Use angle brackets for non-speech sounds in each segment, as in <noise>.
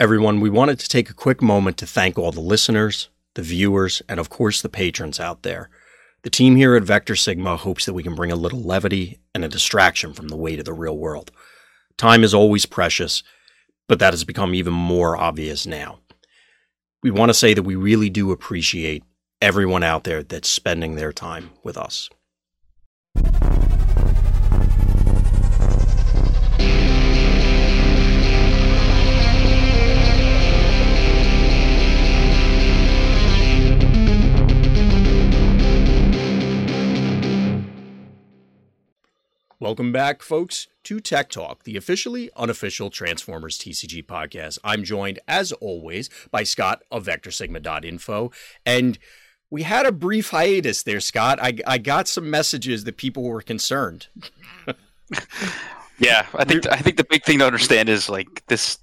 Everyone, we wanted to take a quick moment to thank all the listeners, the viewers, and of course the patrons out there. The team here at Vector Sigma hopes that we can bring a little levity and a distraction from the weight of the real world. Time is always precious, but that has become even more obvious now. We want to say that we really do appreciate everyone out there that's spending their time with us. Welcome back, folks, to Tech Talk, the officially unofficial Transformers TCG podcast. I'm joined, as always, by Scott of VectorSigma.info. And we had a brief hiatus there, Scott. I, I got some messages that people were concerned. yeah, I think I think the big thing to understand is like this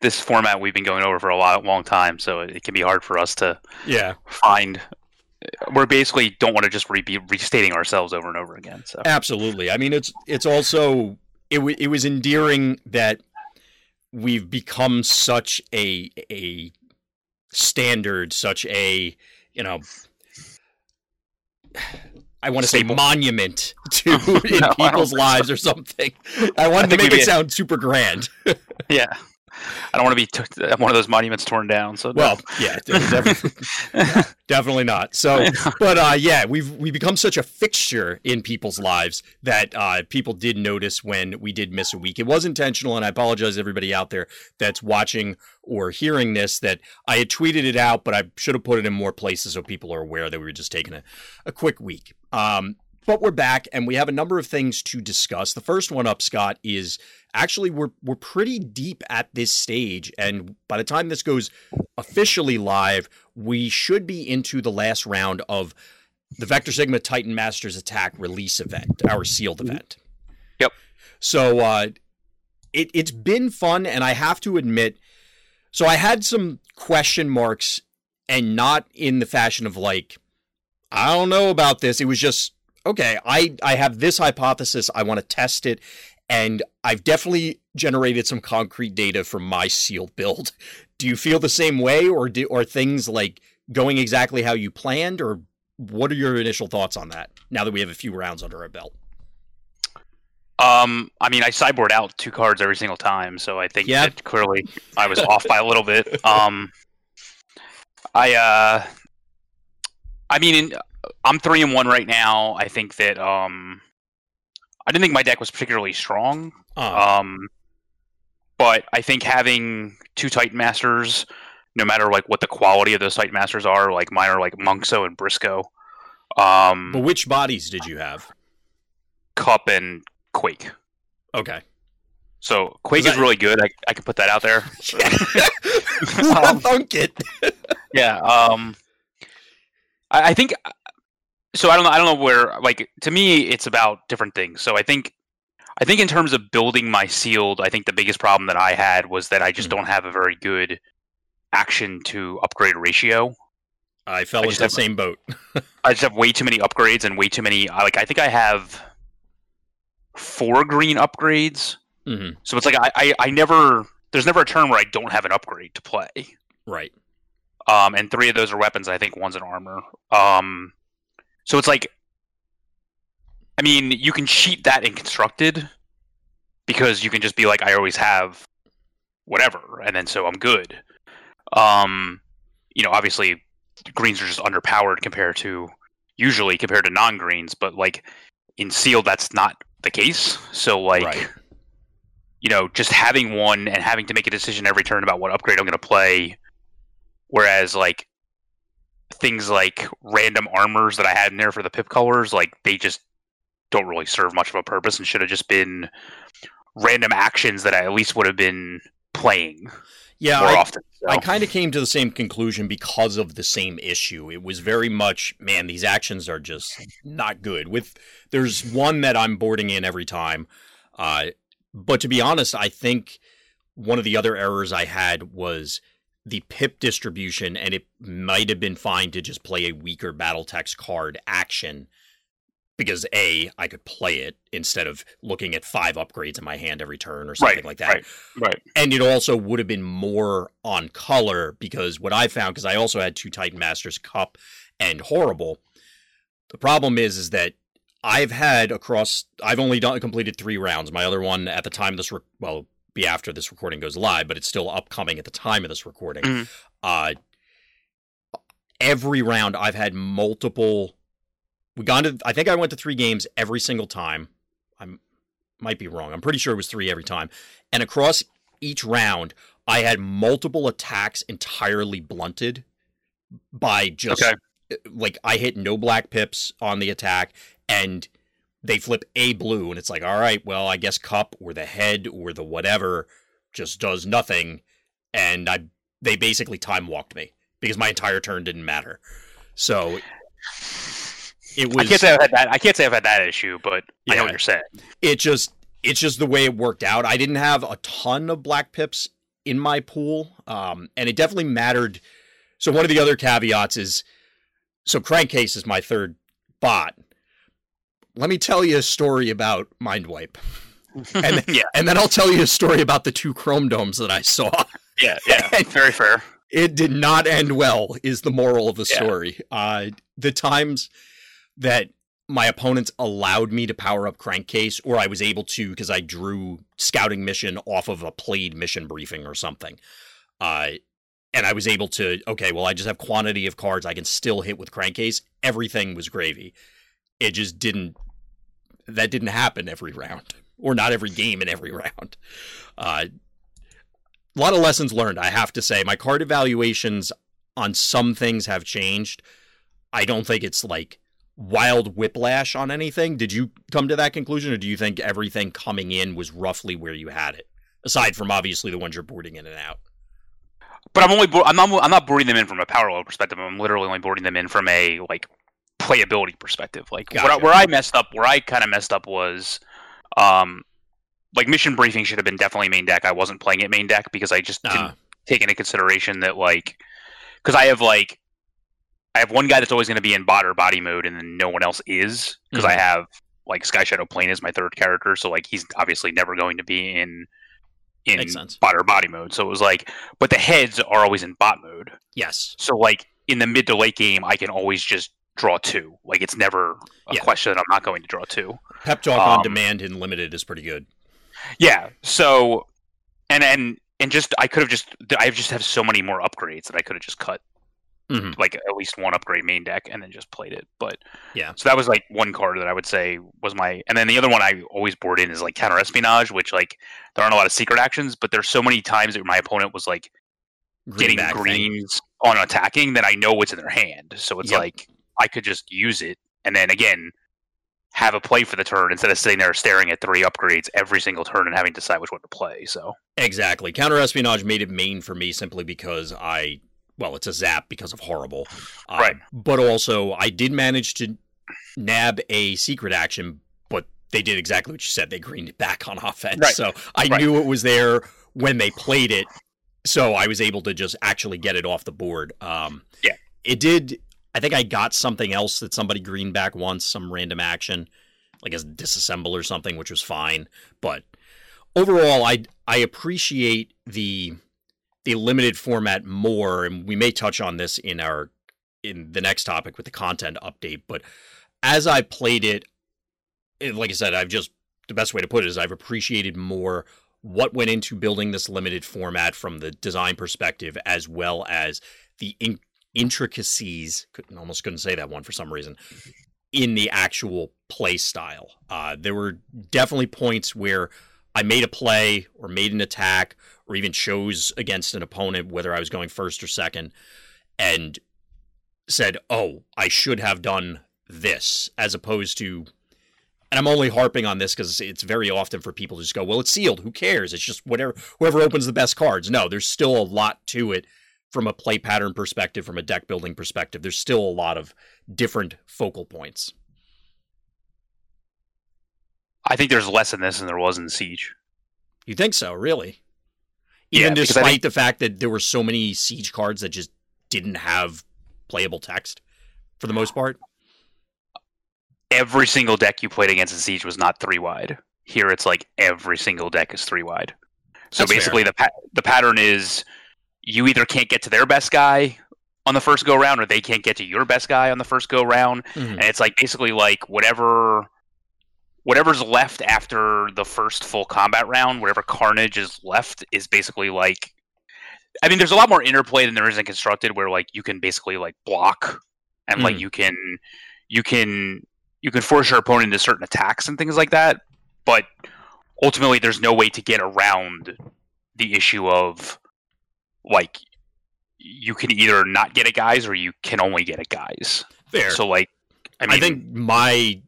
this format we've been going over for a long, long time, so it can be hard for us to yeah find we're basically don't want to just re- be restating ourselves over and over again. So absolutely, I mean it's it's also it w- it was endearing that we've become such a a standard, such a you know. I want <laughs> to say monument to in no, people's lives or something. I wanted I to make it sound super grand. <laughs> yeah. I don't want to be t- one of those monuments torn down. So well, yeah, <laughs> definitely, definitely not. So, <laughs> but uh, yeah, we've we become such a fixture in people's lives that uh, people did notice when we did miss a week. It was intentional, and I apologize everybody out there that's watching or hearing this that I had tweeted it out, but I should have put it in more places so people are aware that we were just taking a, a quick week. Um, but we're back and we have a number of things to discuss. The first one up, Scott, is actually we're we're pretty deep at this stage, and by the time this goes officially live, we should be into the last round of the Vector Sigma Titan Masters Attack release event, our sealed mm-hmm. event. Yep. So uh, it it's been fun, and I have to admit, so I had some question marks, and not in the fashion of like, I don't know about this. It was just okay, I, I have this hypothesis. I want to test it. And I've definitely generated some concrete data from my sealed build. <laughs> Do you feel the same way, or do, or things like going exactly how you planned, or what are your initial thoughts on that? Now that we have a few rounds under our belt. Um, I mean, I sideboard out two cards every single time, so I think yeah. that clearly I was off by a little bit. <laughs> Um, I uh, I mean, I'm three and one right now. I think that um, I didn't think my deck was particularly strong. Uh. Um, but I think having two Titan Masters, no matter like what the quality of those Titan Masters are, like mine are like Munkso and Brisko. Um, but which bodies did you have? Kup and Quake. Okay. So Quake is, really good. I, I can put that out there. <laughs> <laughs> <laughs> um, thunk it. yeah. Um, I, I think so I don't know. I don't know where. Like to me, it's about different things. So I think, I think in terms of building my sealed, I think the biggest problem that I had was that I just mm-hmm. don't have a very good action to upgrade ratio. I fell I into the same boat. <laughs> I just have way too many upgrades and way too many. Like I think I have four green upgrades. Mm-hmm. So it's like I, I I never. There's never a turn where I don't have an upgrade to play. Right. Um, and three of those are weapons. I think one's an armor. Um, so it's like, I mean, you can cheat that in constructed because you can just be like, I always have whatever, and then so I'm good. Um, you know, obviously, greens are just underpowered compared to usually compared to non-greens, but like in sealed, that's not the case. So like. Right. You know, just having one and having to make a decision every turn about what upgrade I'm going to play, whereas like things like random armors that I had in there for the pip colors, like they just don't really serve much of a purpose and should have just been random actions that I at least would have been playing. Yeah, I, often, so. I kind of came to the same conclusion because of the same issue. It was very much, man, these actions are just not good. With there's one that I'm boarding in every time, uh, but to be honest, I think one of the other errors I had was the pip distribution, and it might have been fine to just play a weaker battle text card action because a I could play it instead of looking at five upgrades in my hand every turn or something right, like that. Right. Right. And it also would have been more on color because what I found because I also had two Titan Masters Kup and Horri-Bull. The problem is is that I've had across I've only done completed 3 rounds. My other one at the time this re- well be after this recording goes live, but it's still upcoming at the time of this recording. Mhm. Uh every round I've had multiple we gone to I think I went to 3 games every single time. I might be wrong. I'm pretty sure it was 3 every time. And across each round I had multiple attacks entirely blunted by just Okay. like I hit no black pips on the attack and they flip a blue and it's like all right well I guess Kup or the head or the whatever just does nothing and I they basically time walked me because my entire turn didn't matter so it was I can't say I've had that. I can't say I've had that issue, but I know what you're saying. it just it's just the way it worked out. I didn't have a ton of black pips in my pool, um, and it definitely mattered. So one of the other caveats is, so Crankcase is my third bot. Let me tell you a story about Mindwipe, <laughs> and yeah. and then I'll tell you a story about the two Chromedomes that I saw. Yeah. Yeah. <laughs> Very fair. it did not end well is the moral of the Yeah. story uh the times that my opponents allowed me to power up crankcase or i was able to because i drew scouting mission off of a played mission briefing or something uh and i was able to okay well i just have quantity of cards i can still hit with crankcase everything was gravy it just didn't that didn't happen every round or not every game in every round uh a lot of lessons learned, I have to say. My card evaluations on some things have changed. I don't think it's like wild whiplash on anything. Did you come to that conclusion, or do you think everything coming in was roughly where you had it? Aside from obviously the ones you're boarding in and out. But I'm only bo- I'm not I'm not boarding them in from a power level perspective. I'm literally only boarding them in from a like playability perspective. Like what Gotcha. where I messed up, where I kind of messed up was, um, like mission briefing should have been definitely main deck. I wasn't playing it main deck because I just didn't take into consideration that like because I have like I have one guy that's always going to be in bot or body mode, and then no one else is because I Mhm. have like Sky Shadow Plane is my third character, so like he's obviously never going to be in in bot or body mode. So it was like, but the heads are always in bot mode. Yes. So like in the mid to late game, I can always just draw two. Like it's never a Yeah. question that I'm not going to draw two. Pep talk on Um, demand in limited is pretty good. Yeah. So, and and and just I could have just I just have so many more upgrades that I could have just cut Mhm. like at least one upgrade main deck and then just played it. But Yeah. so that was like one card that I would say was my, and then the other one I always board in is like counter espionage, which like there aren't a lot of secret actions, but there's so many times that my opponent was like getting Greenback thing. greens on attacking that I know what's in their hand. So it's Yep. like I could just use it and then again have a play for the turn instead of sitting there staring at three upgrades every single turn and having to decide which one to play. So Exactly. Counter espionage made it main for me simply because I, well, it's a zap because of Horri-Bull. Um, Right. But also, I did manage to nab a secret action, but they did exactly what you said. They greened it back on <laughs> offense. Right. So I Right. knew it was there when they played it. So I was able to just actually get it off the board. Um, Yeah. It did. I think I got something else that somebody greenback wants, some random action, like a disassemble or something, which was fine. But overall, I I appreciate the the limited format more, and we may touch on this in our in the next topic with the content update. But as I played it, like I said, I've just the best way to put it is I've appreciated more what went into building this limited format from the design perspective, as well as the in- intricacies. Almost couldn't say that one for some reason in the actual play style. Uh, there were definitely points where I made a play or made an attack or even chose against an opponent, whether I was going first or second, and said, "Oh, I should have done this," as opposed to. And I'm only harping on this because it's very often for people to just go, "Well, it's sealed. Who cares? It's just whatever whoever opens the best cards." No, there's still a lot to it from a play pattern perspective, from a deck building perspective. There's still a lot of different focal points. I think there's less in this than there was in Siege. You think so, really? Yeah, Even because despite think- the fact that there were so many siege cards that just didn't have playable text for the most part. every single deck you played against in Siege was not three wide. Here it's like every single deck is three wide. So That's basically, the pa- the pattern is you either can't get to their best guy on the first go round, or they can't get to your best guy on the first go round, Mhm. and it's like basically like whatever whatever's left after the first full combat round, whatever carnage is left is basically like. I mean, there's a lot more interplay than there is in constructed, where like you can basically like block, and like Mm. you can you can you can force your opponent into certain attacks and things like that. But ultimately, there's no way to get around the issue of like you can either not get it guys or you can only get it guys. Fair. So like, I I, think my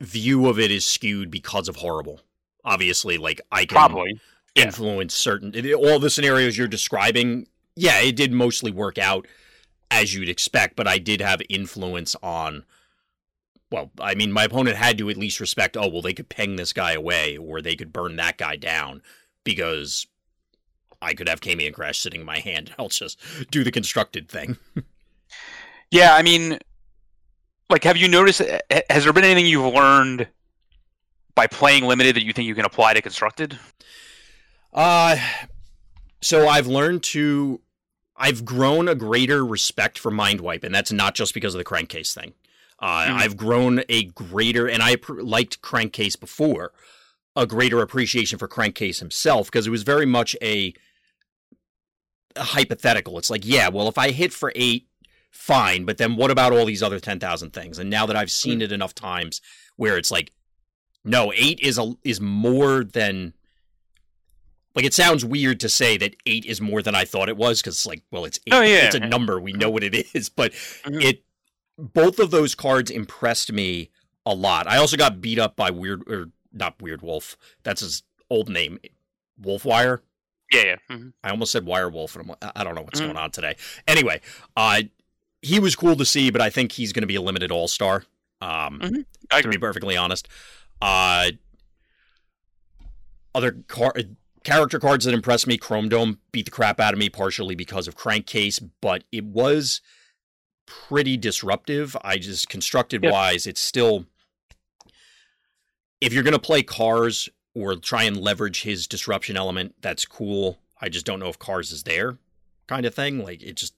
view of it is skewed because of Horri-Bull. Obviously, like I can probably yeah. influence certain it- all the scenarios you're describing. Yeah, it did mostly work out as you'd expect, but I did have influence on. Well, I mean, my opponent had to at least respect. Oh, well, they could ping this guy away, or they could burn that guy down because I could have Kamian Crash sitting in my hand. <laughs> I'll just do the constructed thing. <laughs> Yeah, I mean, like, have you noticed? Has there been anything you've learned by playing limited that you think you can apply to constructed? Uh so I've learned to I've grown a greater respect for mind wipe and that's not just because of the crankcase thing. Uh, Mhm. I've grown a greater and I pr- liked crankcase before a greater appreciation for crankcase himself because it was very much a hypothetical. It's like, yeah, well, if I hit for 8 fine, but then what about all these other 10,000 things? And now that I've seen it enough times where it's like no, 8 is a is more than like it sounds weird to say that eight is more than I thought it was because it's like, well, it's eight. Oh, yeah, it's a number. We know what it <laughs> is, but Mhm. it both of those cards impressed me a lot. I also got beat up by Weird or not Weird Wolf. That's his old name, Wolfwire. Yeah, yeah. mhm. I almost said Wirewolf, and I'm like, I don't know what's Mhm. going on today. Anyway, uh, he was cool to see, but I think he's going to be a limited All Star. Um, Mhm. I to agree. be perfectly honest. Uh, other car- character cards that impressed me, Chromedome beat the crap out of me partially because of Crankcase, but it was pretty disruptive. I just constructed Yep. wise, it's still if you're going to play cars or try and leverage his disruption element, that's cool. I just don't know if cars is there kind of thing. Like it just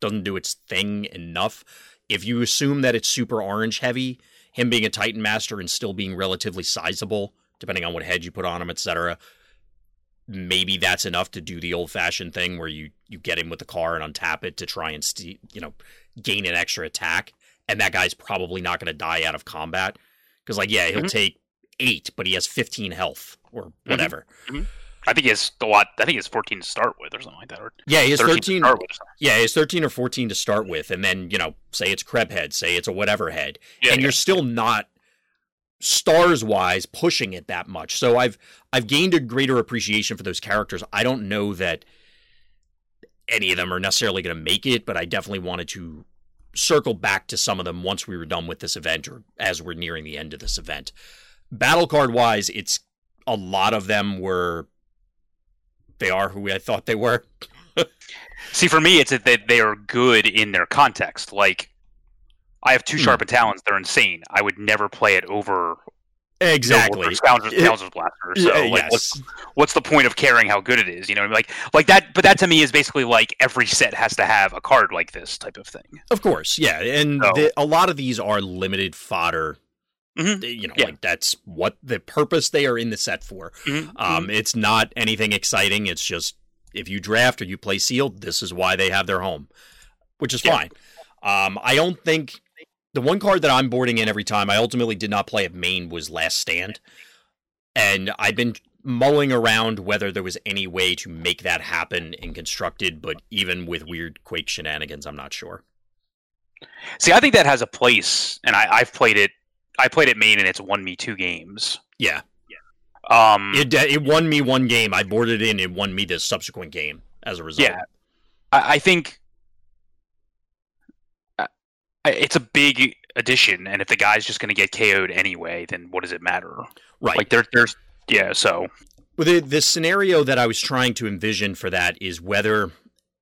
doesn't do its thing enough. If you assume that it's super orange heavy, him being a Titan Master and still being relatively sizable, depending on what head you put on him, etc., maybe that's enough to do the old fashioned thing where you you get him with the car and untap it to try and st- you know gain an extra attack, and that guy's probably not going to die out of combat because like yeah he'll Mhm. take eight, but he has fifteen health or mm-hmm. whatever. Mm-hmm. I think it's a lot. I think it's 14 to start with, or something like that. Or Yeah, he has 13 to thirteen. start with. or. Yeah, it's 13 or 14 to start with. And then, you know, say it's Kreb head, say it's a whatever head. Yeah, and yeah. you're still not stars wise pushing it that much. So I've I've gained a greater appreciation for those characters. I don't know that any of them are necessarily going to make it, but I definitely wanted to circle back to some of them once we were done with this event or as we're nearing the end of this event. Battle card wise, it's a lot of them were they are who I thought they were. <laughs> See, for me, it's that they, they are good in their context. Like, I have two Hmm. sharpened talons; they're insane. I would never play it over Exactly. Scoundrel's, Scoundrel's Blaster. So, Yeah, like, yes. what's, what's the point of caring how good it is? You know, what I mean? like, like that. But that to me is basically like every set has to have a card like this type of thing. Of course, yeah, and So- the, a lot of these are limited fodder. Mhm. You know, Yeah. like that's what the purpose they are in the set for. Mhm, Um, it's not anything exciting. It's just if you draft or you play sealed, this is why they have their home, which is Yeah. fine. Um, I don't think the one card that I'm boarding in every time I ultimately did not play at main was Last Stand, and I've been mulling around whether there was any way to make that happen in constructed, but even with weird Quake shenanigans, I'm not sure. See, I think that has a place, and I, I've played it. I played it main, and it's won me two games. Yeah. Um, It it won me one game. I boarded in. It won me the subsequent game as a result. Yeah, I, I think I- it's a big addition, and if the guy's just going to get KO'd anyway, then what does it matter? right. Like there, there's yeah. So Well, the the scenario that I was trying to envision for that is whether,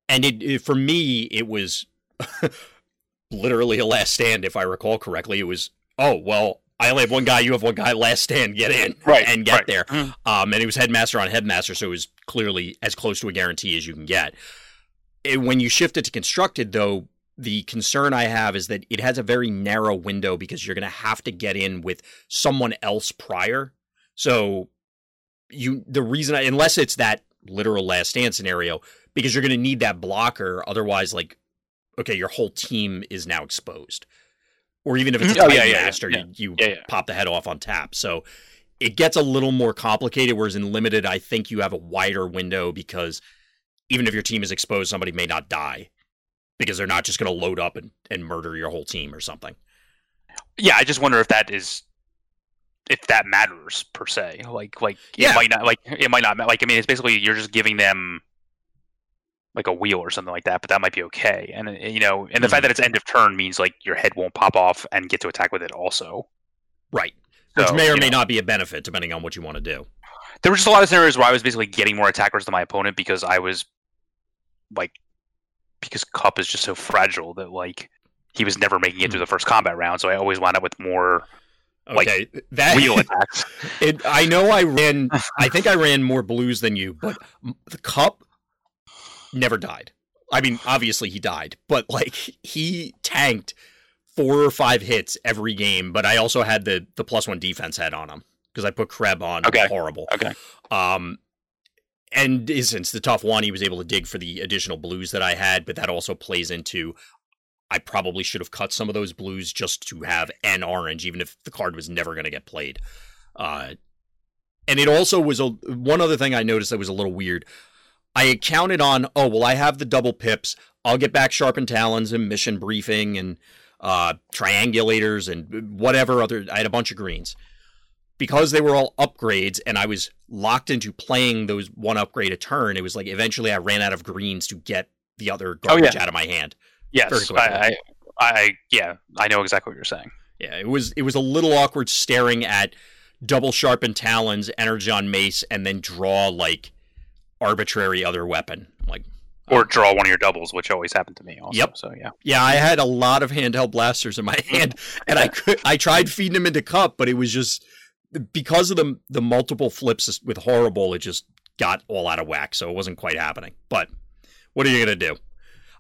and it, it for me it was <laughs> literally a last stand if I recall correctly. It was oh well, I only have one guy, you have one guy, last stand, get in, Right, and get right. there. Mhm. Um, and it was headmaster on headmaster, so it was clearly as close to a guarantee as you can get. It- when you shift it to constructed, though, the concern I have is that it has a very narrow window because you're going to have to get in with someone else prior. So you the reason I, unless it's that literal last stand scenario because you're going to need that blocker otherwise like okay your whole team is now exposed or even if it's a Mhm. Oh, yeah, yeah, master yeah. you, you pop the head off on tap so it gets a little more complicated whereas in limited I think you have a wider window because even if your team is exposed somebody may not die because they're not just going to load up and, and murder your whole team or something Yeah, I just wonder if that is if that matters per se. Like like Yeah. it might not like it might not like I mean it's basically you're just giving them like a wheel or something like that, but that might be okay. And uh, you know, and the fact that it's end of turn means like your head won't pop off and get to attack with it also. right which may or may know. not be a benefit depending on what you want to do There were just a lot of scenarios where I was basically getting more attackers than my opponent because I was like because Kup is just so fragile that like he was never making it Hmm. through the first combat round, so I always wound up with more Like, that wheel <laughs> attacks. It, I know I ran. <laughs> I think I ran more blues than you, but the Kup never died. I mean, obviously he died, but like he tanked four or five hits every game. But I also had the the plus one defense head on him because I put Kreb on. Okay. Horri-Bull. Okay. Um, and since the tough one, he was able to dig for the additional blues that I had, but that also plays into. I probably should have cut some of those blues just to have an orange, even if the card was never going to get played. Uh, and it also was a one other thing I noticed that was a little weird. I had counted on, oh well, I have the double pips. I'll get back sharpened talons and mission briefing and uh, triangulators and whatever other. I had a bunch of greens because they were all upgrades, and I was locked into playing those one upgrade a turn. It was like eventually I ran out of greens to get the other Oh, yeah. garbage out of my hand. Yes. I, I, I, yeah, I know exactly what you're saying. Yeah, it was it was a little awkward staring at double sharpened talons, Energon Mace, and then draw like arbitrary other weapon. Like, Or um, draw one of your doubles, which always happened to me. Also, Yep. So yeah, yeah, I had a lot of handheld blasters in my <laughs> hand, and I could I tried feeding them into Kup, but it was just because of the the multiple flips with Horri-Bull, it just got all out of whack. So it wasn't quite happening. But what are you gonna do?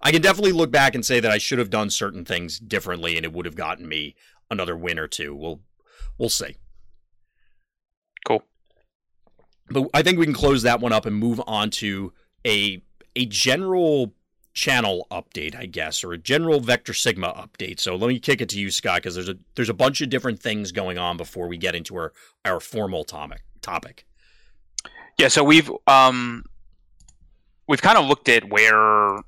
I can definitely look back and say that I should have done certain things differently, and it would have gotten me another win or two. We'll we'll see. cool. But I think we can close that one up and move on to a a general channel update, I guess, or a general Vector Sigma update. So let me kick it to you, Scott, because there's a there's a bunch of different things going on before we get into our our formal topic. Topic. Yeah, so we've um, we've kind of looked at where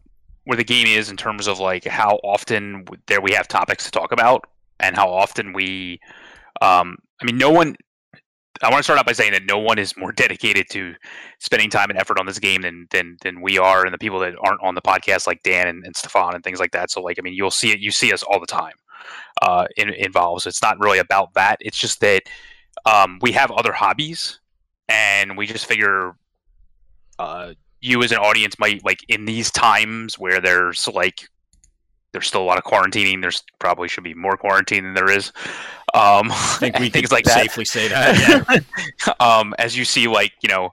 where the game is in terms of like how often there we have topics to talk about and how often we um, I mean no one I want to start out by saying that no one is more dedicated to spending time and effort on this game than than than we are and the people that aren't on the podcast like Dan and, and Stefan and things like that. So like I mean you'll see it you see us all the time uh in, involved. So it's not really about that. It's just that um we have other hobbies and we just figure uh you as an audience might like in these times where there's like there's still a lot of quarantining there's probably should be more quarantine than there is um I think we <laughs> things can like that safely say that. Yeah. <laughs> um, as you see, like you know,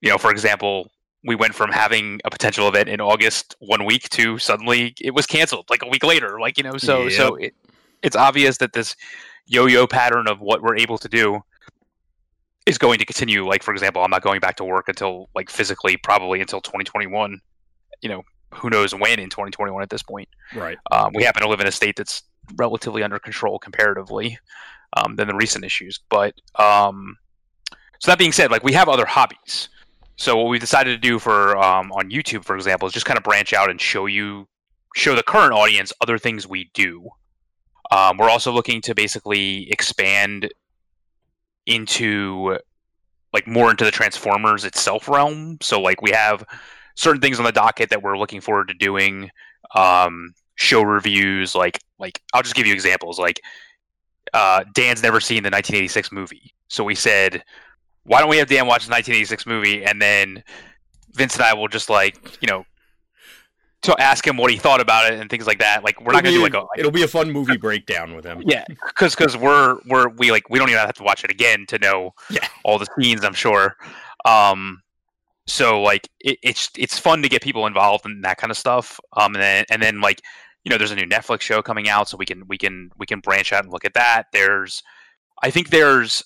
you know, for example, we went from having a potential event in August one week to suddenly it was canceled like a week later. Like you know, so so it, it's obvious that this yo-yo pattern of what we're able to do is going to continue. Like for example, I'm not going back to work until like physically probably until 2021. You know, who knows when in 2021 at this point. right. Um, we happen to live in a state that's relatively under control comparatively um, than the recent issues. But um, so that being said, like we have other hobbies. So what we've decided to do for um, on YouTube, for example, is just kind of branch out and show you, show the current audience other things we do. Um, we're also looking to basically expand into like more into the Transformers itself realm. So like we have certain things on the docket that we're looking forward to doing. Um, show reviews, like like I'll just give you examples. Like uh, Dan's never seen the 1986 movie, so we said, why don't we have Dan watch the 1986 movie, and then Vince and I will just like you know to ask him what he thought about it and things like that. Like we're not gonna do like a like, It'll be a fun movie <laughs> breakdown with him. yeah, because because we're we're we like we don't even have to watch it again to know Yeah. all the scenes. I'm sure. Um, so like it, it's it's fun to get people involved in that kind of stuff. Um, and then and then like you know there's a new Netflix show coming out, so we can we can we can branch out and look at that. There's I think there's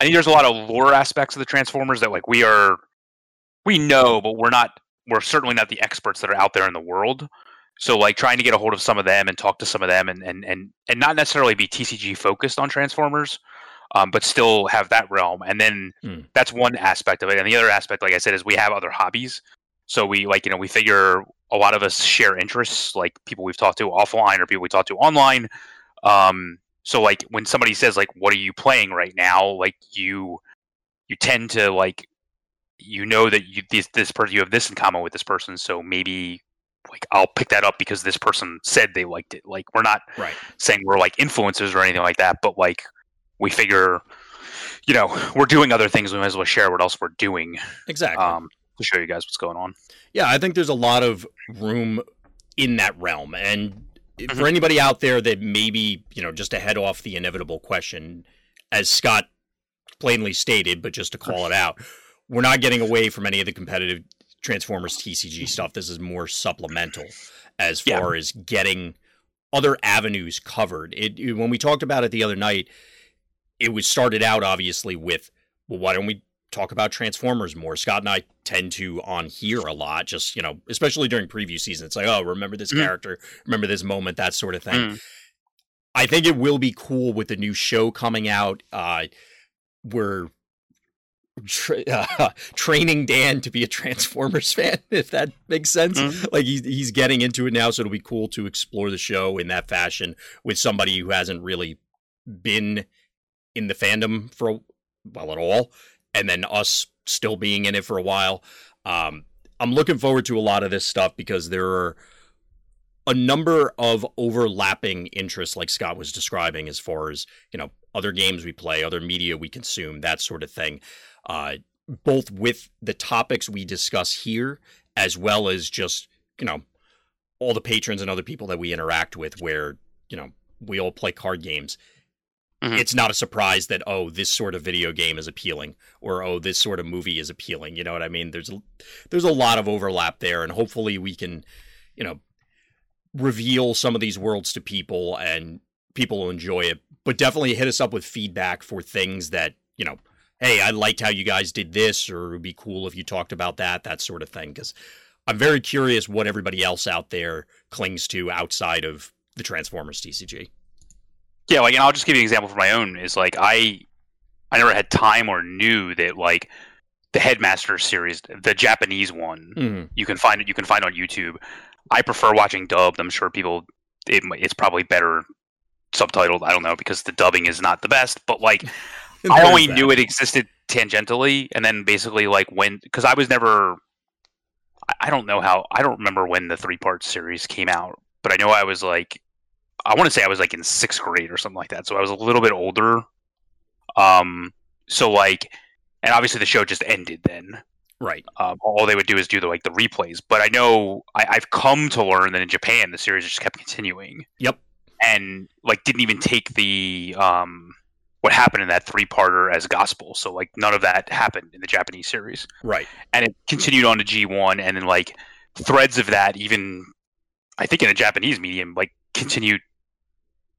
I think there's a lot of lore aspects of the Transformers that like we are we know, but we're not we're certainly not the experts that are out there in the world. So like trying to get a hold of some of them and talk to some of them and and and, and not necessarily be TCG focused on Transformers, um, but still have that realm. And then Hmm. that's one aspect of it. And the other aspect, like I said, is we have other hobbies. So we like you know we figure a lot of us share interests, like people we've talked to offline or people we talk to online. Um, so like when somebody says like, "What are you playing right now?" Like you you tend to like you know that you this this person you have this in common with this person so maybe like i'll pick that up because this person said they liked it like we're not Right. saying we're like influencers or anything like that but like we figure you know we're doing other things we might as well share what else we're doing Exactly. um to show you guys what's going on Yeah, I think there's a lot of room in that realm. And Mm-hmm. for anybody out there that maybe, you know, just to head off the inevitable question, as Scott plainly stated, but just to call it out, we're not getting away from any of the competitive Transformers TCG stuff. This is more supplemental as Yeah. far as getting other avenues covered. It, it- when we talked about it the other night, it was started out obviously with, well, why don't we talk about Transformers more? Scott and I tend to on here a lot, just you know, especially during preview season. It's like, oh, remember this Mhm. character, remember this moment, that sort of thing. Mm. I think it will be cool with the new show coming out. Uh, we're tra- <laughs> uh, training Dan to be a Transformers <laughs> fan, if that makes sense. Mhm. Like he's he's getting into it now, so it'll be cool to explore the show in that fashion with somebody who hasn't really been in the fandom for well at all, and then us still being in it for a while. Um, I'm looking forward to a lot of this stuff because there are a number of overlapping interests, like Scott was describing, as far as you know, other games we play, other media we consume, that sort of thing. Uh, both with the topics we discuss here, as well as just you know all the patrons and other people that we interact with, where you know we all play card games. Mhm. It's not a surprise that oh, this sort of video game is appealing, or oh, this sort of movie is appealing. You know what I mean? There's there's a lot of overlap there, and hopefully we can, you know, reveal some of these worlds to people and people will enjoy it. But definitely hit us up with feedback for things that, you know, hey, I liked how you guys did this, or it would be cool if you talked about that, that sort of thing. Because I'm very curious what everybody else out there clings to outside of the Transformers TCG. Yeah like and i'll just give you an example for my own is like i i never had time or knew that like the headmaster series the japanese one Mm, you can find it you can find on youtube. I prefer watching dubbed. I'm sure people it, it's probably better subtitled. I don't know because the dubbing is not the best but like <laughs> i only that. knew it existed tangentially and then basically like when because i was never I- i don't know how i don't remember when the three part series came out but i know i was like i want to say i was like in sixth grade or something like that so i was a little bit older um so like and obviously the show just ended then Right. um, all they would do is do the like the replays. But I know I, I've come to learn that in Japan the series just kept continuing. Yep. And like didn't even take the um what happened in that three parter as gospel. So like none of that happened in the Japanese series. Right. And it continued on to G one and then like threads of that even I think in a Japanese medium like continued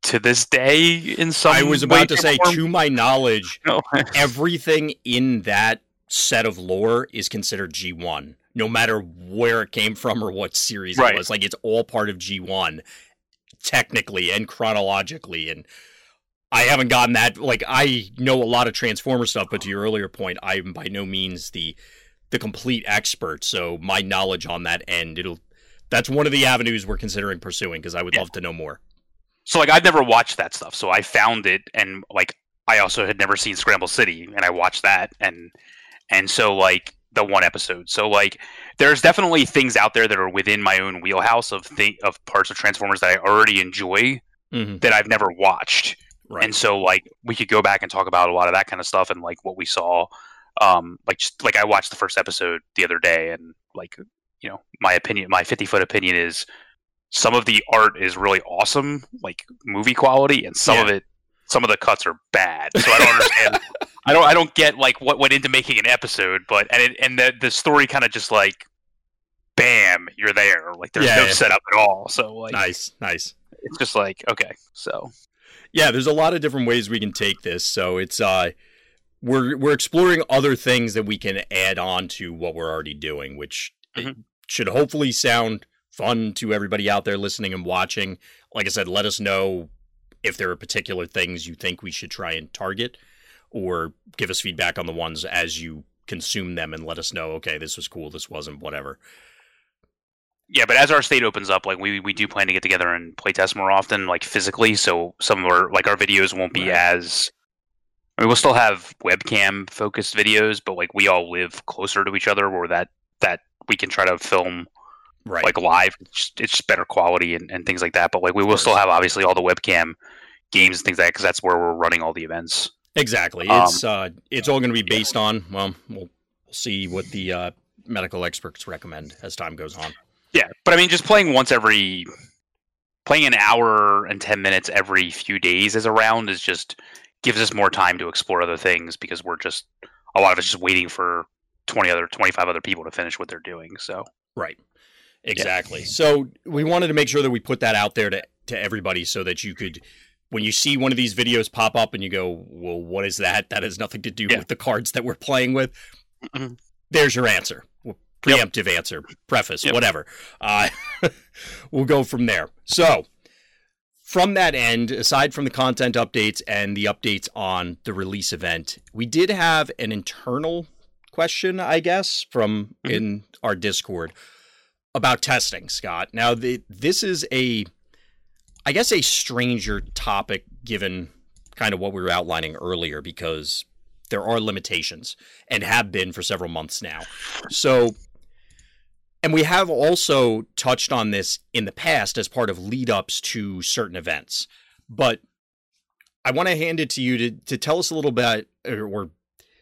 to this day in some I was about to say, form. to my knowledge, <laughs> No. everything in that set of lore is considered G1, no matter where it came from or what series Right. it was. Like it's all part of G1, technically and chronologically. And I haven't gotten that. Like I know a lot of Transformer stuff, but to your earlier point, I'm by no means the the complete expert. So my knowledge on that end, it'll that's one of the avenues we're considering pursuing because I would Yeah. love to know more. So like I've never watched that stuff, so I found it, and like I also had never seen Scramble City, and I watched that, and and so like the one episode, so like there's definitely things out there that are within my own wheelhouse of thing of parts of Transformers that I already enjoy Mm-hmm. that I've never watched, Right. and so like we could go back and talk about a lot of that kind of stuff and like what we saw, um, like just like I watched the first episode the other day, and like you know, my opinion, my 50 foot opinion is some of the art is really awesome, like movie quality, and some Yeah. of it, some of the cuts are bad. So I don't <laughs> understand. I don't, I don't get like what went into making an episode, but and it, and the the story kind of just like, bam, you're there. Like there's Yeah, no yeah. setup at all. So like Nice, nice. it's just like okay, so Yeah, there's a lot of different ways we can take this. So it's uh we're we're exploring other things that we can add on to what we're already doing, which Mhm. should hopefully sound fun to everybody out there listening and watching. Like I said, let us know if there are particular things you think we should try and target or give us feedback on the ones as you consume them and let us know, okay, this was cool, this wasn't, whatever. Yeah, but as our state opens up, like we we do plan to get together and play test more often, like physically. So some of our like our videos won't be Right. as. I mean, we'll still have webcam focused videos, but like we all live closer to each other, where that that we can try to film Right. like live. It's just, it's better quality and, and things like that. But like we will still have obviously all the webcam games and things like that because that's where we're running all the events. Exactly. Um, It's uh, it's all going to be based on. Well, we'll we'll see what the uh, medical experts recommend as time goes on. Yeah, but I mean, just playing once every, playing an hour and ten minutes every few days as a round is just gives us more time to explore other things because we're just a lot of us just waiting for twenty other, twenty five other people to finish what they're doing. So Right. Exactly. So we wanted to make sure that we put that out there to to everybody so that you could. When you see one of these videos pop up and you go, "Well, what is that?" That has nothing to do Yeah. with the cards that we're playing with. Mhm. There's your answer. Preemptive answer, preface, Yep. whatever. Uh, <laughs> we'll go from there. So, from that end, aside from the content updates and the updates on the release event, we did have an internal question, I guess, from Mhm. in our Discord about testing, Scott. Now, the, this is a, I guess, a stranger topic given kind of what we were outlining earlier because there are limitations and have been for several months now. So, and we have also touched on this in the past as part of lead ups to certain events. But I want to hand it to you to, to tell us a little bit or, or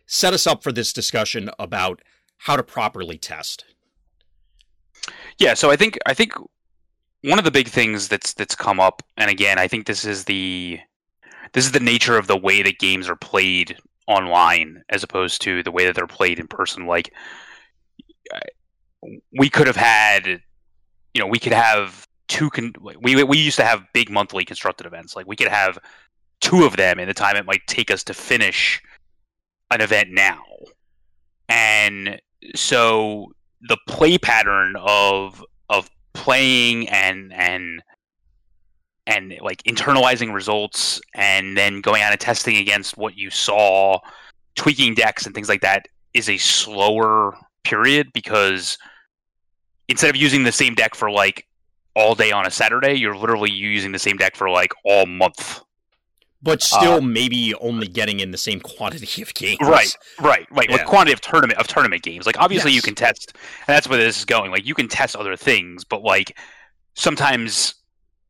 set us up for this discussion about how to properly test. Yeah, so I think I think one of the big things that's that's come up, and again, I think this is the this is the nature of the way that games are played online as opposed to the way that they're played in person. Like we could have had, you know, we could have two. Con- we we used to have big monthly constructed events. Like we could have two of them in the time it might take us to finish an event now, and so the play pattern of of playing and and and like internalizing results and then going out and testing against what you saw tweaking decks and things like that is a slower period because instead of using the same deck for like all day on a saturday you're literally using the same deck for like all month But still, uh, maybe only getting in the same quantity of games. Right, right, right. Yeah. Like quantity of tournament of tournament games. Like obviously you can test, and that's where this is going. Like you can test other things, but like sometimes,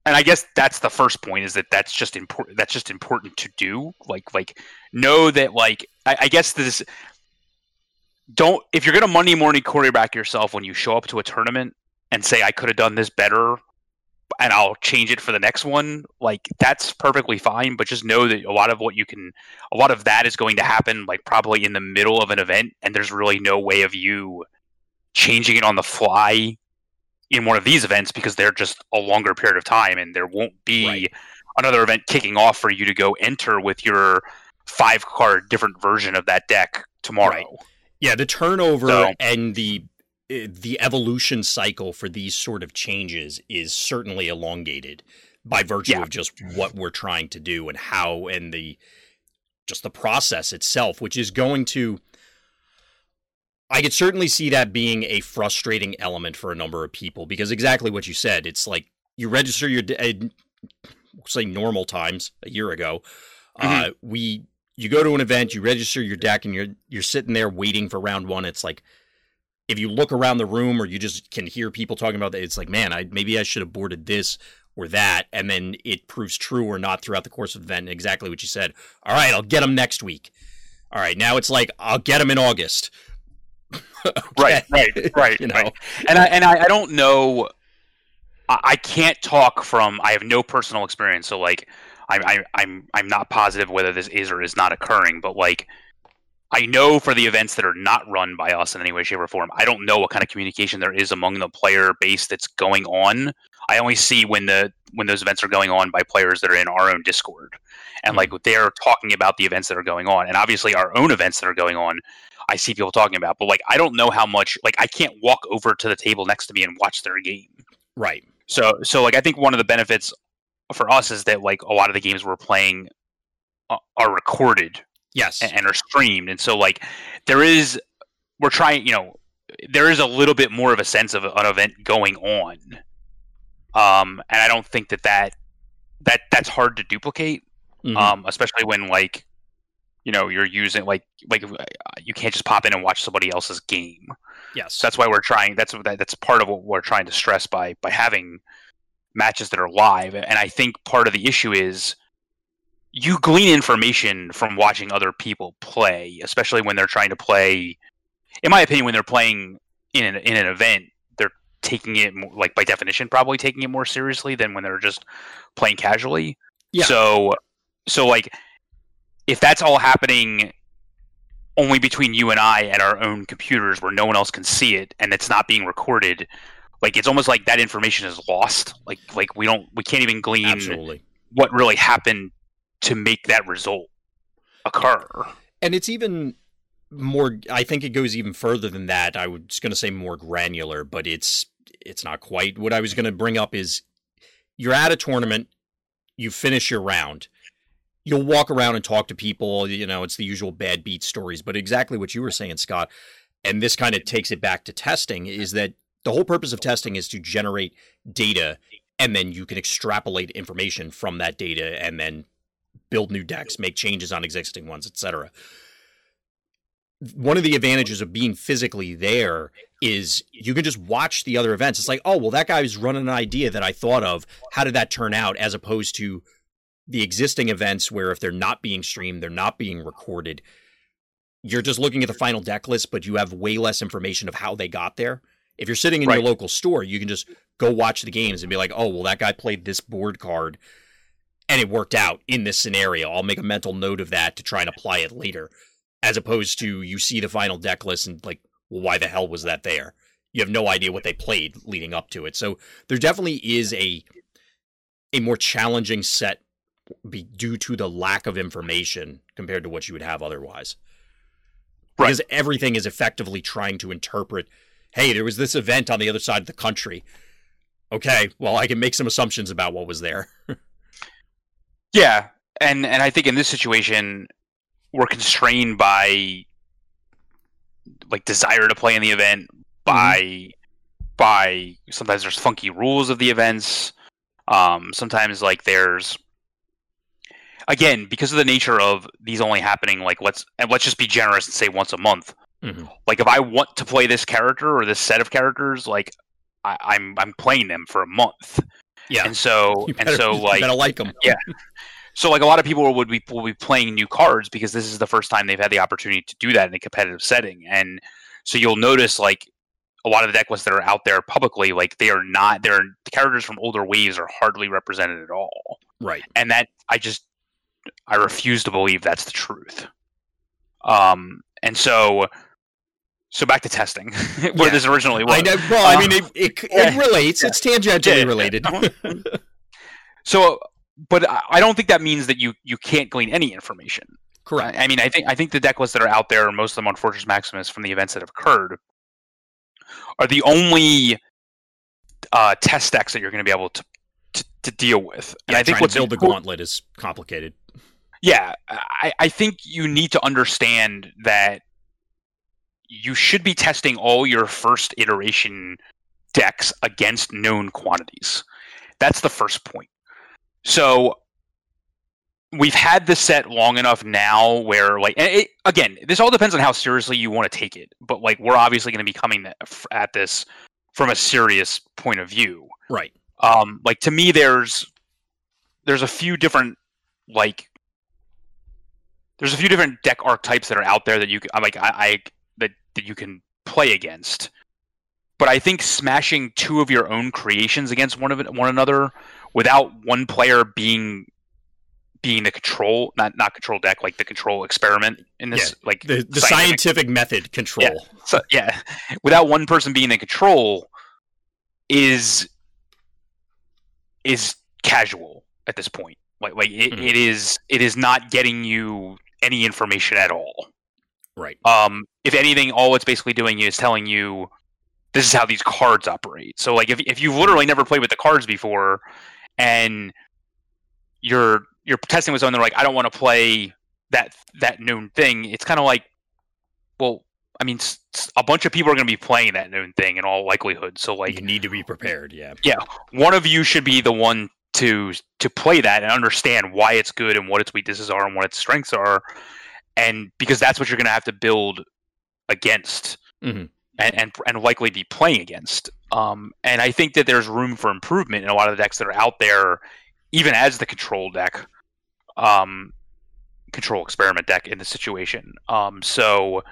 and I guess that's the first point is that that's just important. That's just important to do. Like like know that like I, I guess this. Don't if you're gonna Monday morning quarterback yourself when you show up to a tournament and say I could have done this better and I'll change it for the next one, like that's perfectly fine. But just know that a lot of what you can, a lot of that is going to happen, like probably in the middle of an event, and there's really no way of you changing it on the fly in one of these events because they're just a longer period of time, and there won't be Right. another event kicking off for you to go enter with your five card different version of that deck tomorrow. Right. Yeah, the turnover So- and the uh, the evolution cycle for these sort of changes is certainly elongated by virtue Yeah. of just what we're trying to do and how and the just the process itself, which is going to I could certainly see that being a frustrating element for a number of people because exactly what you said. It's like you register your uh, say normal times a year ago. Uh, we you go to an event, you register your deck, and you're you're sitting there waiting for round one. It's like if you look around the room or you just can hear people talking about that, it's like, man, I maybe I should have boarded this or that, and then it proves true or not throughout the course of the event. Exactly what you said. All right, I'll get them next week. All right, now it's like I'll get them in August. <laughs> okay. Right, right, <laughs> right. you know, right. and I and I, I don't know. I, I can't talk from. I have no personal experience, so like, I, I, I'm I'm not positive whether this is or is not occurring. But like, I know for the events that are not run by us in any way, shape, or form, I don't know what kind of communication there is among the player base that's going on. I only see when the when those events are going on by players that are in our own Discord, and like hmm. they're talking about the events that are going on, and obviously our own events that are going on. I see people talking about, but like I don't know how much. Like I can't walk over to the table next to me and watch their game. Right. So so like I think one of the benefits for us is that like a lot of the games we're playing are recorded yes. and, and are streamed. And so like there is we're trying you know there is a little bit more of a sense of an event going on. Um and i don't think that that that that's hard to duplicate mm-hmm. um especially when like you know you're using like like uh, you can't just pop in and watch somebody else's game. Yes. So that's why we're trying that's that's part of what we're trying to stress by by having matches that are live. And i think part of the issue is you glean information from watching other people play, especially when they're trying to play. In my opinion, when they're playing in an, in an event, they're taking it more, like by definition, probably taking it more seriously than when they're just playing casually. Yeah. So, so like, if that's all happening only between you and I and our own computers, where no one else can see it, and it's not being recorded, like it's almost like that information is lost. Like, like we don't, we can't even glean Absolutely. what really happened to make that result occur. And it's even more I think it goes even further than that. I was going to say more granular, but it's it's not quite. What I was going to bring up is you're at a tournament, you finish your round. You'll walk around and talk to people, you know, it's the usual bad beat stories, but exactly what you were saying, Scott, and this kind of takes it back to testing is that the whole purpose of testing is to generate data and then you can extrapolate information from that data and then build new decks, make changes on existing ones, etc. One of the advantages of being physically there is you can just watch the other events. It's like, oh, well, that guy's running an idea that I thought of. How did that turn out? As opposed to the existing events where if they're not being streamed, they're not being recorded. You're just looking at the final deck list, but you have way less information of how they got there. If you're sitting in right. your local store, you can just go watch the games and be like, oh, well, that guy played this board card and it worked out in this scenario. I'll make a mental note of that to try and apply it later, as opposed to you see the final deck list and like, well, why the hell was that there? You have no idea what they played leading up to it. So there definitely is a a more challenging set be due to the lack of information compared to what you would have otherwise. Right. Because everything is effectively trying to interpret, hey, there was this event on the other side of the country. Okay, well, I can make some assumptions about what was there. <laughs> Yeah, and and I think in this situation, we're constrained by like desire to play in the event mm-hmm. by mm-hmm. by sometimes there's funky rules of the events. Um, sometimes like there's again because of the nature of these only happening like let's and let's just be generous and say once a month. Mm-hmm. Like if I want to play this character or this set of characters, like I, I'm I'm playing them for a month. Yeah. And so <laughs> better, and so <laughs> like better like them. <laughs> yeah. So like a lot of people would be will be playing new cards because this is the first time they've had the opportunity to do that in a competitive setting. And so you'll notice like a lot of the deck lists that are out there publicly, like they are not they're the characters from older waves are hardly represented at all. Right. And that I just I refuse to believe that's the truth. Um and so so back to testing, <laughs> where yeah. this originally was. I know, well, I mean, it, it, it relates. Yeah. It's tangentially yeah. related. <laughs> so, but I don't think that means that you you can't glean any information. Correct. I mean, I think I think the deck lists that are out there, most of them on Fortress Maximus from the events that have occurred, are the only uh, test decks that you're going to be able to, to, to deal with. And I think what's build the gauntlet is complicated. Yeah, I, I think you need to understand that you should be testing all your first iteration decks against known quantities. That's the first point. So we've had the set long enough now where like it, again this all depends on how seriously you want to take it but like we're obviously going to be coming at this from a serious point of view right um like to me there's there's a few different like there's a few different deck archetypes that are out there that you I'm like I, I that you can play against. But I think smashing two of your own creations against one of it, one another without one player being being the control, not not control deck, like the control experiment in this, yeah, like the, the scientific, scientific, method control. Yeah. So, yeah, without one person being in control, is is casual at this point. Like like it, mm-hmm. it is it is not getting you any information at all. Right. Um. If anything, all it's basically doing is telling you this is how these cards operate. So like if if you've literally never played with the cards before, and you're you're testing with someone, they're like, I don't want to play that that known thing. It's kind of like, well, I mean, a bunch of people are going to be playing that known thing in all likelihood. So like, you need to be prepared. Yeah. Yeah. One of you should be the one to to play that and understand why it's good and what its weaknesses are and what its strengths are, and because that's what you're going to have to build against. Mm-hmm. And, and, and likely be playing against. Um, and I think that there's room for improvement in a lot of the decks that are out there, even as the control deck, um, control experiment deck in the situation. Um, so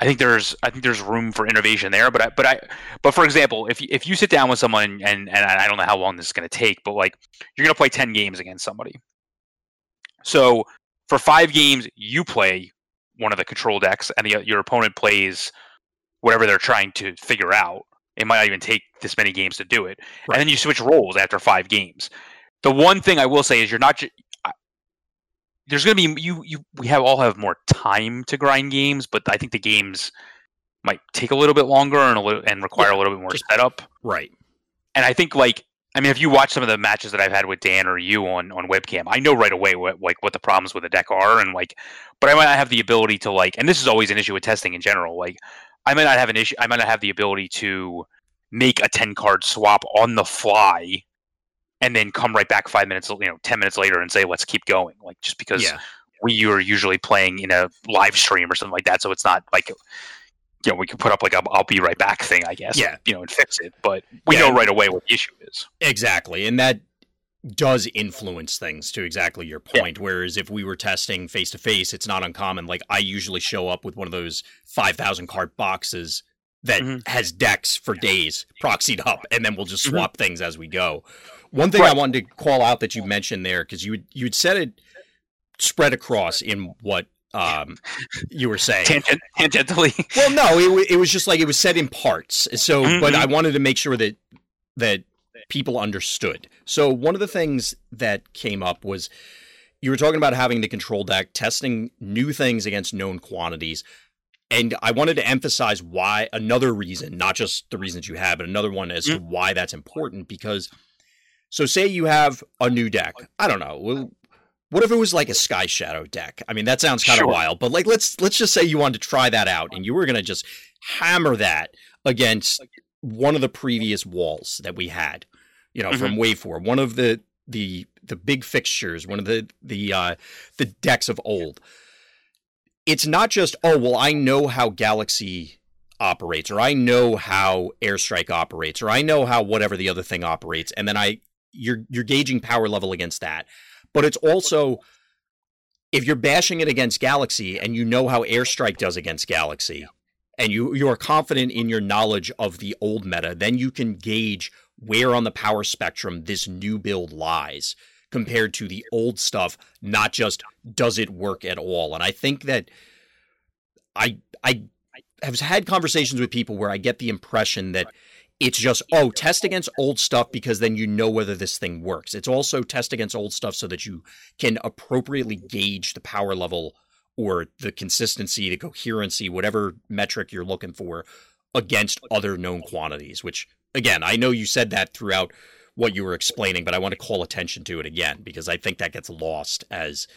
I think there's I think there's room for innovation there. But I, but I but for example, if if you sit down with someone and and I don't know how long this is going to take, but like you're going to play ten games against somebody. So for five games, you play one of the control decks, and the, uh, your opponent plays whatever they're trying to figure out. It might not even take this many games to do it, right. and then you switch roles after five games. The one thing I will say is you're not there's going to be you you we have all have more time to grind games, but I think the games might take a little bit longer and a little and require yeah, a little bit more just, setup. Right. And I think like I mean, if you watch some of the matches that I've had with Dan or you on, on webcam, I know right away what like what the problems with the deck are, and like, but I might not have the ability to like, and this is always an issue with testing in general. Like, I might not have an issue. I might not have the ability to make a ten card swap on the fly and then come right back five minutes, you know, ten minutes later and say, let's keep going. Like just because yeah. we are usually playing in a live stream or something like that, so it's not like you know we could put up like a I'll be right back thing, I guess. Yeah, you know, and fix it. But we yeah. know right away what the issue is. Exactly, and that does influence things to exactly your point. Yeah. Whereas if we were testing face to face, it's not uncommon. Like I usually show up with one of those five thousand card boxes that mm-hmm. has decks for days proxied up, and then we'll just mm-hmm. swap mm-hmm. things as we go. One thing right. I wanted to call out that you mentioned there because you you had said it spread across in what um, you were saying Tangent, tangentially. <laughs> well, no, it, it was just like it was said in parts. So, mm-hmm. but I wanted to make sure that that people understood. So, one of the things that came up was you were talking about having the control deck, testing new things against known quantities. And I wanted to emphasize why another reason, not just the reasons you have, but another one as mm-hmm. to why that's important because so say you have a new deck. I don't know. What if it was like a Sky Shadow deck? I mean, that sounds kind of sure. wild, but like let's let's just say you wanted to try that out and you were going to just hammer that against one of the previous walls that we had, you know, mm-hmm. from Wave 4, one of the the the big fixtures, one of the the uh the decks of old. It's not just, oh, well, I know how Galaxy operates or I know how airstrike operates or I know how whatever the other thing operates and then I you're you're gauging power level against that. But it's also if you're bashing it against Galaxy and you know how Airstrike does against Galaxy, and you you are confident in your knowledge of the old meta, then you can gauge where on the power spectrum this new build lies compared to the old stuff, not just does it work at all. And I think that I I have had conversations with people where I get the impression that it's just oh test against old stuff because then you know whether this thing works. It's also test against old stuff so that you can appropriately gauge the power level or the consistency the coherency whatever metric you're looking for against other known quantities which again i know you said that throughout what you were explaining but i want to call attention to it again because i think that gets lost as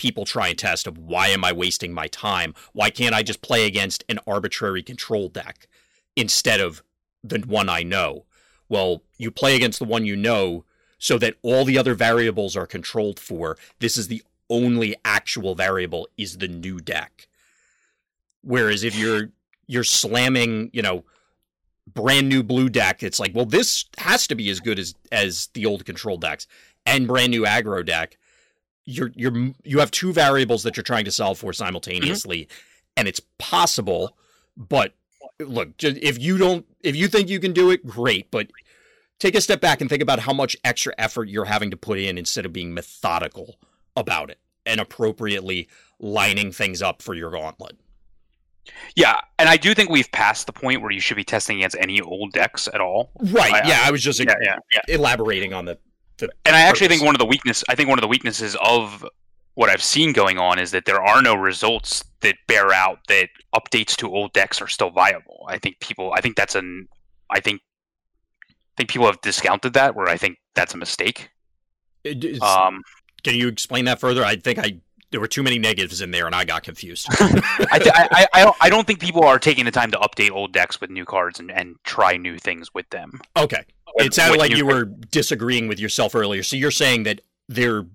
people try and test of why am i wasting my time? Why can't i just play against an arbitrary control deck instead of the one I know. Well, you play against the one you know so that all the other variables are controlled for. This is the only actual variable is the new deck. Whereas if you're you're slamming, you know, brand new blue deck, it's like, well, this has to be as good as as the old control decks and brand new aggro deck. You're you're you have two variables that you're trying to solve for simultaneously, mm-hmm. and it's possible, but look, just, if you don't, if you think you can do it, great. But take a step back and think about how much extra effort you're having to put in instead of being methodical about it and appropriately lining things up for your gauntlet. Yeah, and I do think we've passed the point where you should be testing against any old decks at all. Right. I, yeah, I, I was just yeah, yeah, yeah. elaborating on the, the And I actually think one of the weakness I think one of the weaknesses of what I've seen going on is that there are no results that bear out that updates to old decks are still viable. I think people I think that's an I think I think people have discounted that where I think that's a mistake. um can you explain that further? I think I there were too many negatives in there, and I got confused. <laughs> I, th- I, I, I, don't think people are taking the time to update old decks with new cards and, and try new things with them. Okay, with, it sounded like you were disagreeing with yourself earlier. So you're saying that there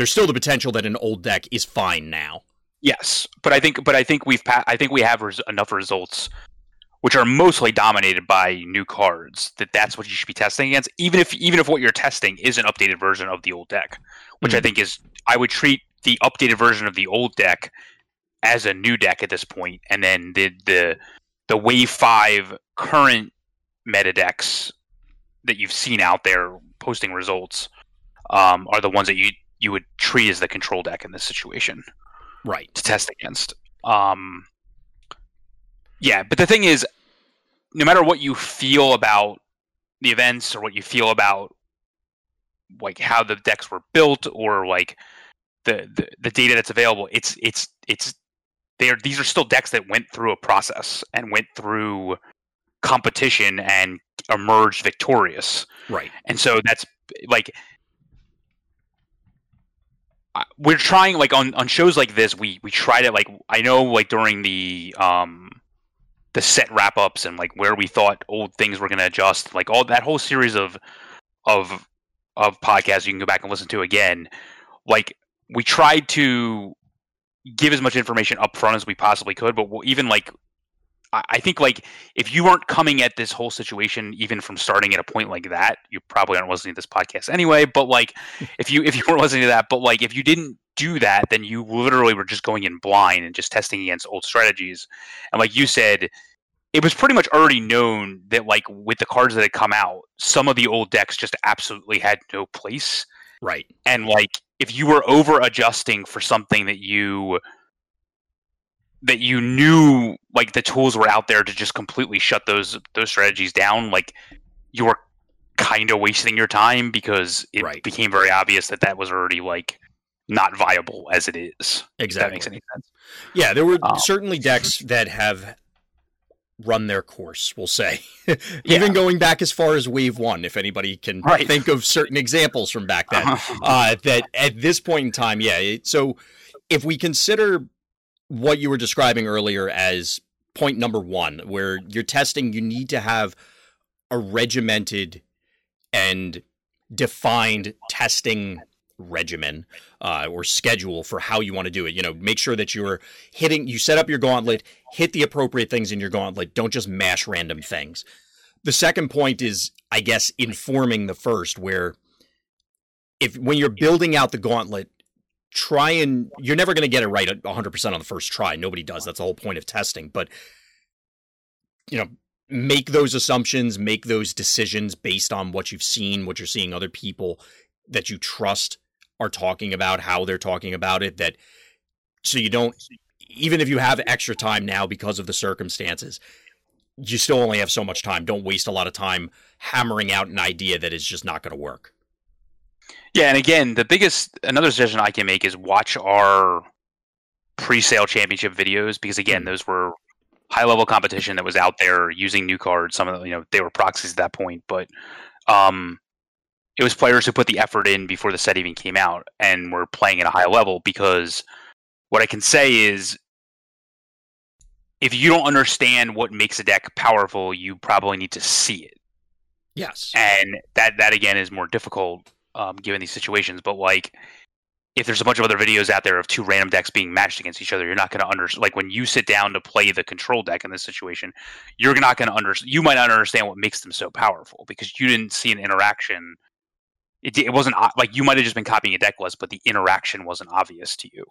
there's still the potential that an old deck is fine now. Yes, but I think but I think we've pa- I think we have res- enough results which are mostly dominated by new cards that that's what you should be testing against even if even if what you're testing is an updated version of the old deck which mm-hmm. i hmm. think is i would treat the updated version of the old deck as a new deck at this point, and then the the the Wave Five current meta decks that you've seen out there posting results um, are the ones that you you would treat as the control deck in this situation, right? To test against. Um, yeah, but the thing is, no matter what you feel about the events or what you feel about like how the decks were built or like the, the, the data that's available, it's it's it's they are these are still decks that went through a process and went through competition and emerged victorious. Right. And so that's like we're trying like on on shows like this we we try to like I know like during the um the set wrap ups and like where we thought old things were going to adjust like all that whole series of of of podcasts you can go back and listen to again like we tried to give as much information up front as we possibly could, but we'll even like I think like if you weren't coming at this whole situation even from starting at a point like that, you probably aren't listening to this podcast anyway. But like <laughs> if you if you weren't listening to that, but like if you didn't do that, then you literally were just going in blind and just testing against old strategies. And like you said, it was pretty much already known that like with the cards that had come out, some of the old decks just absolutely had no place. Right. And like if you were over adjusting for something that you that you knew like the tools were out there to just completely shut those those strategies down like you were kind of wasting your time because it right. became very obvious that that was already like not viable as it is exactly that makes any sense yeah there were um, certainly decks that have run their course, we'll say. <laughs> Even yeah. going back as far as Wave One, if anybody can right. think of certain examples from back then, uh-huh. <laughs> uh, that at this point in time, yeah. It, so if we consider what you were describing earlier as point number one, where you're testing, you need to have a regimented and defined testing regimen uh, or schedule for how you want to do it. You know, make sure that you're hitting, you set up your gauntlet, hit the appropriate things in your gauntlet. Don't just mash random things. The second point is, I guess, informing the first, where if when you're building out the gauntlet, try and you're never going to get it right 100% on the first try. Nobody does. That's the whole point of testing. But, you know, make those assumptions, make those decisions based on what you've seen, what you're seeing other people that you trust are talking about how they're talking about it that so you don't even if you have extra time now because of the circumstances you still only have so much time don't waste a lot of time hammering out an idea that is just not going to work yeah and again the biggest another suggestion i can make is watch our pre-sale championship videos because again mm. those were high level competition that was out there using new cards some of the you know they were proxies at that point but um it was players who put the effort in before the set even came out and were playing at a high level because what I can say is if you don't understand what makes a deck powerful, you probably need to see it. Yes. And that that again is more difficult um, given these situations. But like if there's a bunch of other videos out there of two random decks being matched against each other, you're not going to understand. Like when you sit down to play the control deck in this situation, you're not going to understand. You might not understand what makes them so powerful because you didn't see an interaction it, it wasn't like you might have just been copying a deck list, but the interaction wasn't obvious to you.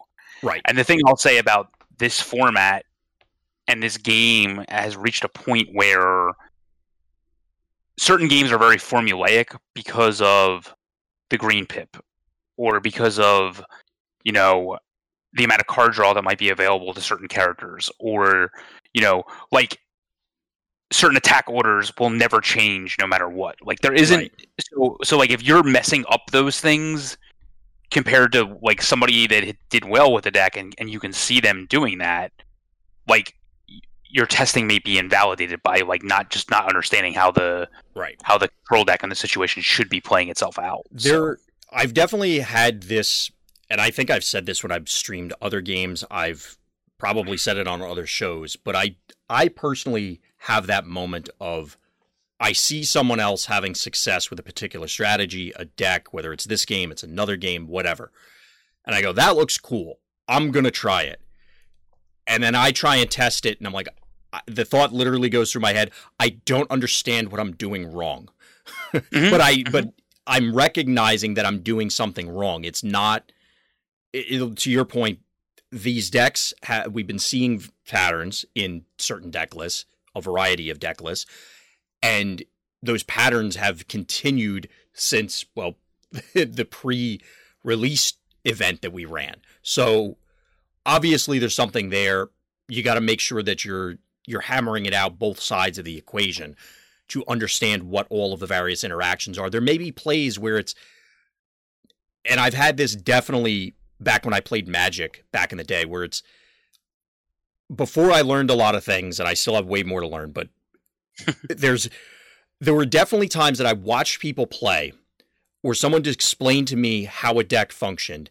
Right. And the thing I'll say about this format and this game has reached a point where certain games are very formulaic because of the green pip or because of you know the amount of card draw that might be available to certain characters or you know like certain attack orders will never change no matter what like there isn't right. so so like if you're messing up those things compared to like somebody that did well with the deck and, and you can see them doing that like your testing may be invalidated by like not just not understanding how the right how the control deck in the situation should be playing itself out there so. i've definitely had this and i think i've said this when i've streamed other games i've probably said it on other shows but i i personally have that moment of I see someone else having success with a particular strategy, a deck, whether it's this game, it's another game, whatever. And I go, that looks cool. I'm going to try it. And then I try and test it, and I'm like, the thought literally goes through my head. I don't understand what I'm doing wrong. mm-hmm. But I, mm-hmm. but I'm recognizing that I'm doing something wrong. It's not, it, to your point, these decks, ha- we've been seeing patterns in certain deck lists, a variety of deck lists and those patterns have continued since well <laughs> the pre-release event that we ran. So obviously there's something there. You got to make sure that you're you're hammering it out both sides of the equation to understand what all of the various interactions are. There may be plays where it's and I've had this definitely back when I played Magic back in the day where it's before I learned a lot of things and I still have way more to learn, but <laughs> there's there were definitely times that I watched people play where someone just explained to me how a deck functioned.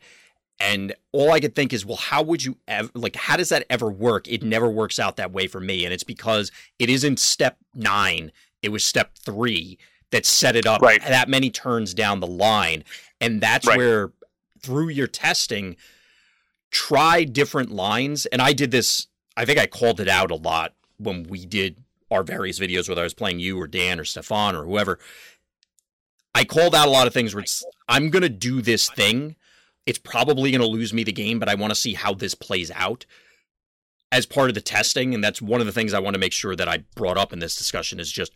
And all I could think is, well, how would you ever, like, how does that ever work? It never works out that way for me. And it's because it isn't step nine, it was step three that set it up right. that many turns down the line. And that's right. where, through your testing, try different lines. And I did this, I think I called it out a lot when we did our various videos, whether I was playing you or Dan or Stefan or whoever, I called out a lot of things where I'm going to do this thing. It's probably going to lose me the game, but I want to see how this plays out as part of the testing. And that's one of the things I want to make sure that I brought up in this discussion is just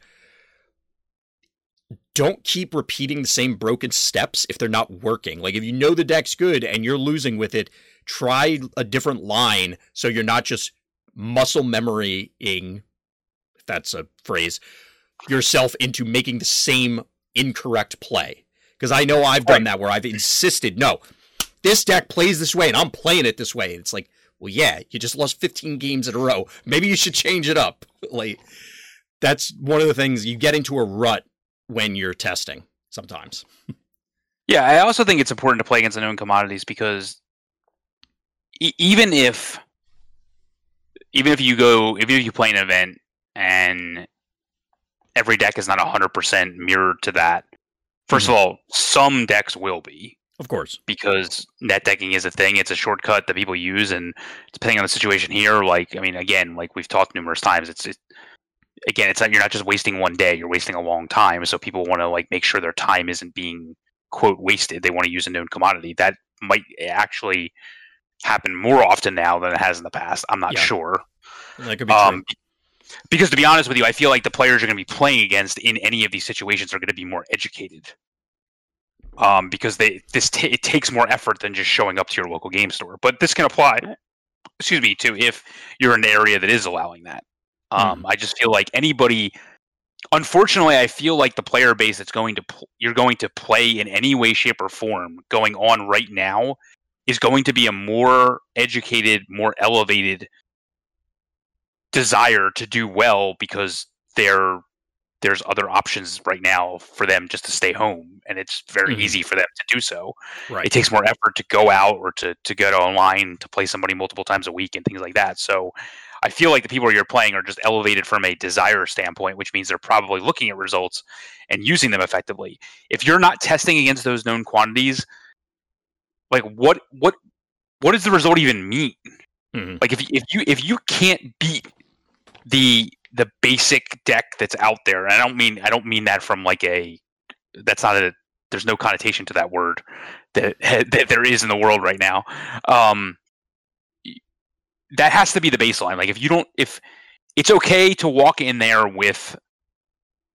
don't keep repeating the same broken steps if they're not working. Like if you know the deck's good and you're losing with it, try a different line so you're not just muscle memorying if that's a phrase, yourself into making the same incorrect play. Because I know I've done that where I've insisted, no, this deck plays this way and I'm playing it this way. and It's like, well, yeah, you just lost 15 games in a row. Maybe you should change it up. <laughs> Like, that's one of the things you get into a rut when you're testing sometimes. Yeah, I also think it's important to play against unknown commodities because e- even if even if you go even if you play an event and every deck is not 100% mirrored to that. 1st mm-hmm. of all, some decks will be. Of course. Because net decking is a thing. It's a shortcut that people use. And depending on the situation here, like, I mean, again, like we've talked numerous times, it's, it, again, it's not, you're not just wasting one day, you're wasting a long time. So people want to like make sure their time isn't being quote wasted. They want to use a known commodity. That might actually happen more often now than it has in the past. I'm not yeah. sure. That could be um, true because to be honest with you, I feel like the players you're going to be playing against in any of these situations are going to be more educated. Um, because they this t- it takes more effort than just showing up to your local game store. But this can apply, excuse me, to if you're in an area that is allowing that. Um, mm. I just feel like anybody. Unfortunately, I feel like the player base that's going to pl- you're going to play in any way, shape, or form going on right now is going to be a more educated, more elevated desire to do well because they're there's other options right now for them just to stay home and it's very mm-hmm. easy for them to do so right. it takes more effort to go out or to, to go to online to play somebody multiple times a week and things like that so i feel like the people you're playing are just elevated from a desire standpoint which means they're probably looking at results and using them effectively if you're not testing against those known quantities like what what what does the result even mean mm-hmm. like if, if you if you can't beat the the basic deck that's out there. I don't mean I don't mean that from like a that's not a there's no connotation to that word that, <laughs> that there is in the world right now. Um, that has to be the baseline. Like if you don't, if it's okay to walk in there with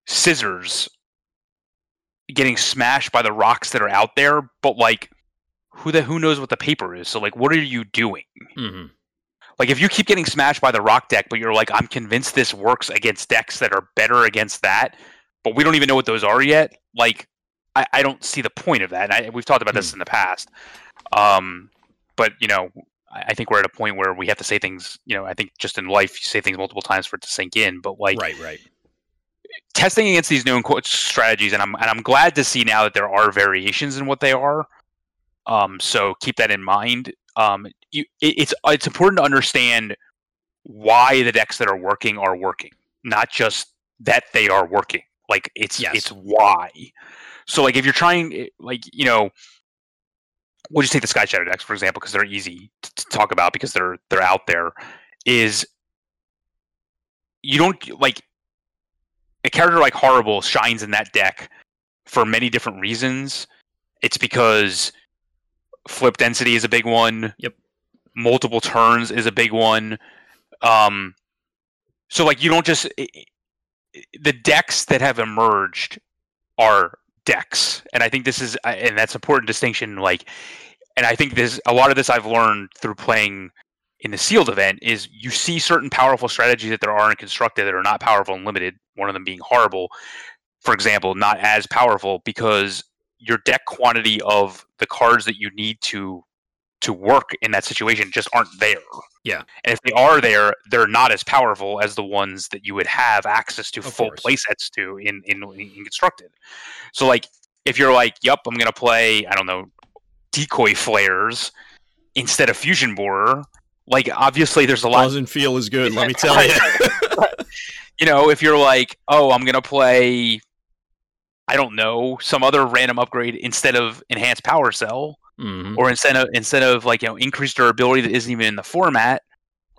scissors getting smashed by the rocks that are out there, but like who the who knows what the paper is? So like, what are you doing? Mm-hmm. Like if you keep getting smashed by the rock deck, but you're like, I'm convinced this works against decks that are better against that, but we don't even know what those are yet. Like, I, I don't see the point of that. I, we've talked about this Hmm. in the past. Um, but you know, I, I think we're at a point where we have to say things. You know, I think just in life, you say things multiple times for it to sink in. But like, right, right. testing against these new quote strategies, and I'm and I'm glad to see now that there are variations in what they are. Um, so keep that in mind. Um, you, it, it's it's important to understand why the decks that are working are working, not just that they are working. Like it's Yes. it's why. So like if you're trying, eh, like you know, we'll just take the Sky Shadow decks for example because they're easy to, to talk about because they're they're out there. Is you don't like a character like Horri-Bull shines in that deck for many different reasons. It's because flip density is a big one. Yep. Multiple turns is a big one. Um, so like you don't just the decks that have emerged are decks, and I think this is and that's an important distinction. Like, and I think this a lot of this I've learned through playing in the sealed event is you see certain powerful strategies that there are in constructed that are not powerful and limited. One of them being Horri-Bull, for example, not as powerful because your deck quantity of the cards that you need to to work in that situation just aren't there. Yeah. And if they are there, they're not as powerful as the ones that you would have access to Of full course. play sets to in, in in constructed. So like if you're like, yep, I'm gonna play, I don't know, decoy flares instead of fusion borer, like obviously there's a lot Doesn't feel as good, let me <laughs> tell you. you know, if you're like, oh, I'm gonna play, I don't know, some other random upgrade instead of enhanced power cell, Mhm. or instead of instead of like you know increased durability that isn't even in the format,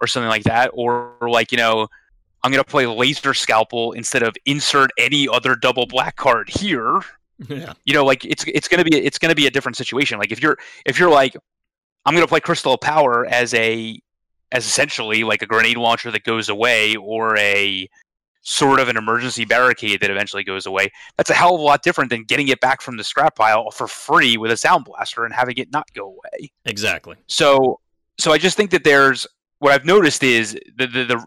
or something like that, or like you know, I'm gonna play laser scalpel instead of insert any other double black card here. <laughs> Yeah. You know, like it's it's gonna be it's gonna be a different situation. Like if you're if you're like, I'm gonna play crystal of power as a as essentially like a grenade launcher that goes away or a sort of an emergency barricade that eventually goes away. That's a hell of a lot different than getting it back from the scrap pile for free with a sound blaster and having it not go away. Exactly. So so I just think that there's what I've noticed is the the, the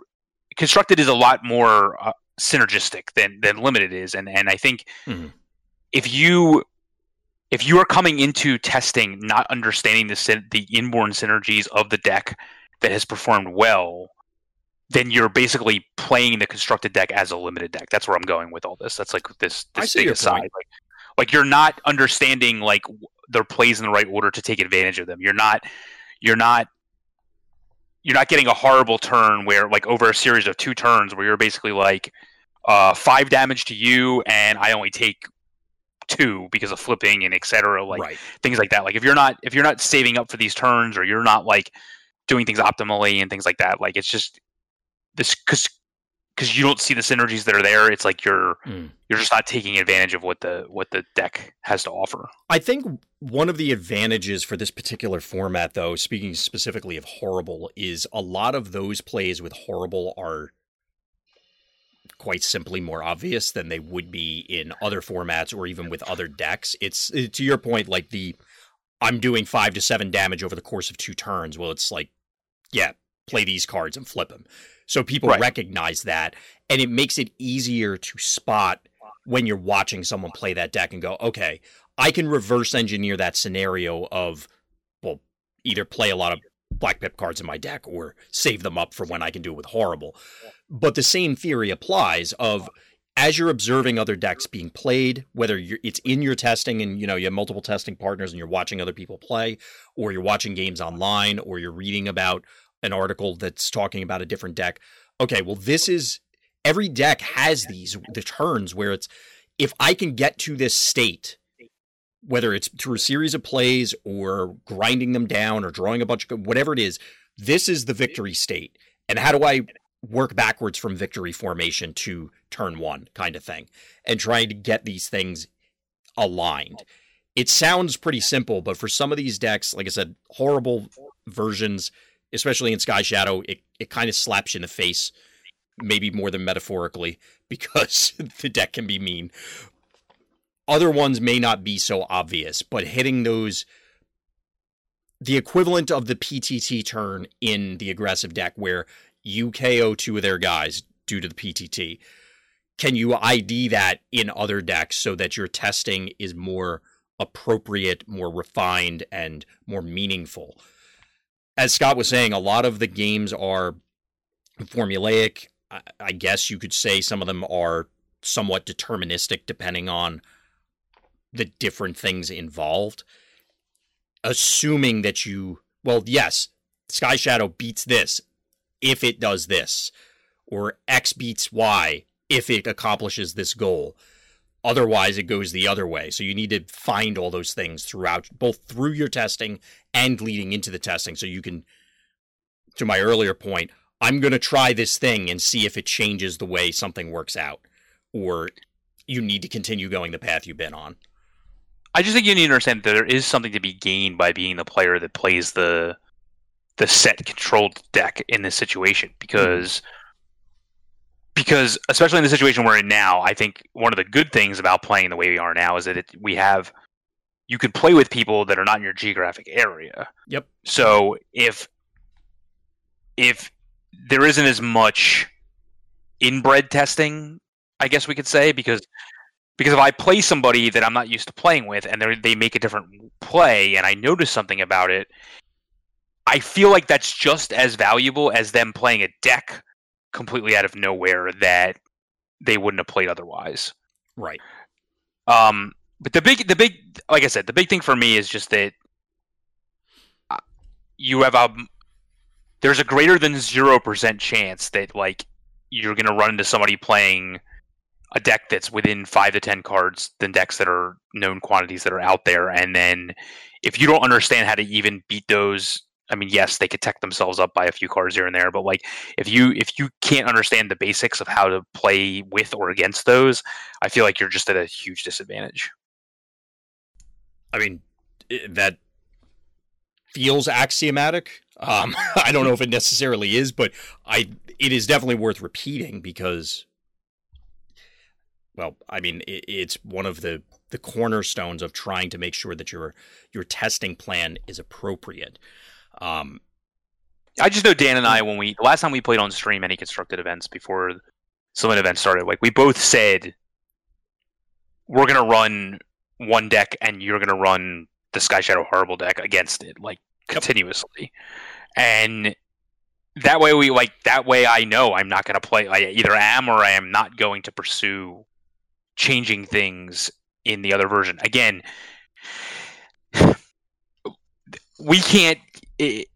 constructed is a lot more uh, synergistic than than limited is and and I think Mhm. if you if you are coming into testing not understanding the the inborn synergies of the deck that has performed well then you're basically playing the constructed deck as a limited deck. That's where i'm going with all this. That's like this I this see big your aside. Like like you're not understanding like w- their plays in the right order to take advantage of them. You're not you're not you're not getting a Horri-Bull turn where like over a series of two turns where you're basically like uh five damage to you and i only take two because of flipping and etc like right. things like that. Like if you're not if you're not saving up for these turns or you're not like doing things optimally and things like that like it's just this because because you don't see the synergies that are there it's like you're Mm. you're just not taking advantage of what the what the deck has to offer I think one of the advantages for this particular format, though, speaking specifically of Horri-Bull, is a lot of those plays with Horri-Bull are quite simply more obvious than they would be in other formats or even with other decks. It's uh, to your point, like the I'm doing five to seven damage over the course of two turns. Well, it's like, yeah, play these cards and flip them. So people Right. recognize that, and it makes it easier to spot when you're watching someone play that deck and go, okay, I can reverse engineer that scenario of, well, either play a lot of black pip cards in my deck or save them up for when I can do it with Horri-Bull. But the same theory applies of as you're observing other decks being played, whether you're, it's in your testing and you know you have multiple testing partners and you're watching other people play, or you're watching games online, or you're reading about an article that's talking about a different deck. Okay, well, this is every deck has these the turns where it's if I can get to this state, whether it's through a series of plays or grinding them down or drawing a bunch of whatever it is, this is the victory state. And how do I work backwards from victory formation to turn one kind of thing and trying to get these things aligned. It sounds pretty simple, but for some of these decks, like I said, Horri-Bull versions especially in Sky Shadow, it, it kind of slaps you in the face, maybe more than metaphorically, <laughs> because the deck can be mean. Other ones may not be so obvious, but hitting those the equivalent of the PTT turn in the aggressive deck where you KO two of their guys due to the PTT. Can you ID that in other decks so that your testing is more appropriate, more refined, and more meaningful? As Scott was saying, a lot of the games are formulaic. I guess you could say some of them are somewhat deterministic depending on the different things involved assuming that you, well, yes, Sky Shadow beats this if it does this, or X beats Y if it accomplishes this goal. Otherwise, it goes the other way. So you need to find all those things throughout, both through your testing and leading into the testing. So you can, to my earlier point, I'm going to try this thing and see if it changes the way something works out, or you need to continue going the path you've been on. I just think you need to understand that there is something to be gained by being the player that plays the the set controlled deck in this situation because mm because especially in the situation we're in now, I think one of the good things about playing the way we are now is that it, we have you can play with people that are not in your geographic area. Yep. So if if there isn't as much inbred testing, I guess we could say, because because if I play somebody that I'm not used to playing with and they make a different play and I notice something about it, I feel like that's just as valuable as them playing a deck completely out of nowhere that they wouldn't have played otherwise. Right. Um, but the big, the big, like I said, the big thing for me is just that uh, you have a there's a greater than zero percent chance that like you're gonna run into somebody playing a deck that's within five to ten cards than decks that are known quantities that are out there. And then if you don't understand how to even beat those, I mean, yes, they could tech themselves up by a few cards here and there, but like if you if you can't understand the basics of how to play with or against those, I feel like you're just at a huge disadvantage. I mean, that feels axiomatic. Um, <laughs> I don't know if it necessarily is, but I it is definitely worth repeating because well, I mean, it, it's one of the the cornerstones of trying to make sure that your your testing plan is appropriate. Um, I just know Dan and I when we the last time we played on stream any constructed events before Summit event started, like we both said we're gonna run one deck and you're gonna run the Sky Shadow Horri-Bull deck against it, like continuously. And that way we like that way I know I'm not gonna play I either am or I am not going to pursue changing things in the other version. Again, <sighs> we can't. It,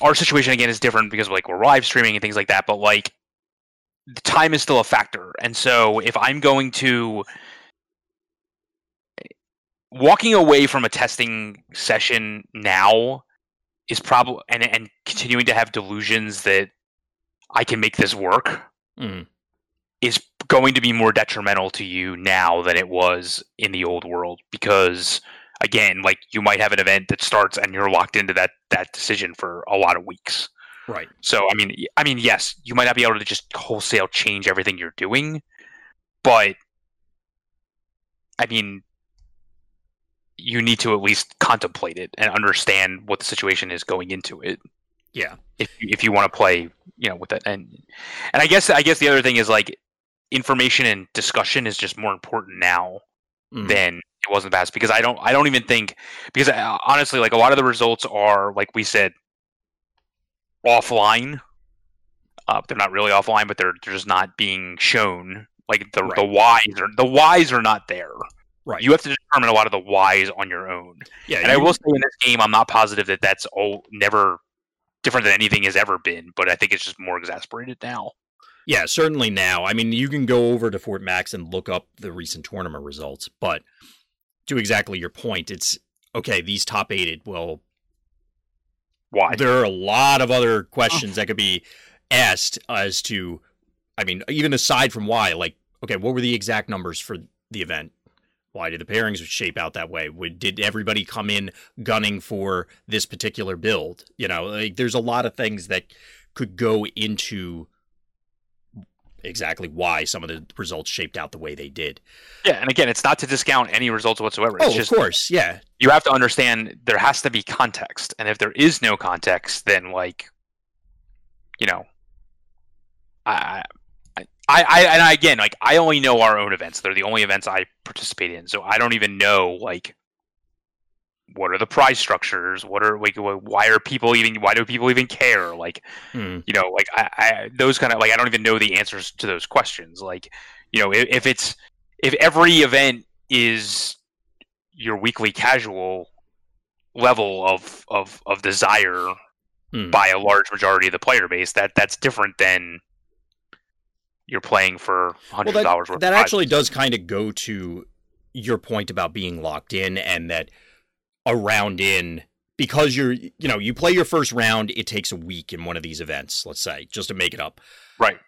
our situation again is different because like we're live streaming and things like that. But like, the time is still a factor, and so if I'm going to walking away from a testing session now is probably and and continuing to have delusions that I can make this work mm. is going to be more detrimental to you now than it was in the old world because again like you might have an event that starts and you're locked into that that decision for a lot of weeks. Right. So i mean i mean yes you might not be able to just wholesale change everything you're doing but i mean you need to at least contemplate it and understand what the situation is going into it. Yeah. If if you want to play you know with it. And and i guess i guess the other thing is like information and discussion is just more important now mm. than it wasn't past because I don't I don't even think because I, uh, honestly like a lot of the results are like we said offline. Uh, they're not really offline, but they're, they're just not being shown. Like the right. the whys are the whys are not there. Right. You have to determine a lot of the whys on your own. Yeah. And you, I will say in this game, I'm not positive that that's all never different than anything has ever been, but I think it's just more exasperated now. Yeah, certainly now. I mean, you can go over to Fort Max and look up the recent tournament results, but to exactly your point, it's okay, these top eighted, well, why? There are a lot of other questions oh. that could be asked as to, I mean, even aside from why, like, okay, what were the exact numbers for the event? Why did the pairings shape out that way? Would, did everybody come in gunning for this particular build? You know, like there's a lot of things that could go into exactly why some of the results shaped out the way they did. Yeah, and again, it's not to discount any results whatsoever. It's oh, just, of course, yeah. You have to understand there has to be context, and if there is no context, then like, you know, I, I, I, and I, again, like I only know our own events. They're the only events I participate in, so I don't even know like what are the prize structures what are like why are people even why do people even care like hmm. you know like I, I those kind of like i don't even know the answers to those questions like you know if, if it's if every event is your weekly casual level of of of desire hmm. by a large majority of the player base that that's different than you're playing for hundred well, dollars that, that actually does kind of go to your point about being locked in and that a round in because you're you know you play your first round it takes a week in one of these events let's say just to make it up. Right.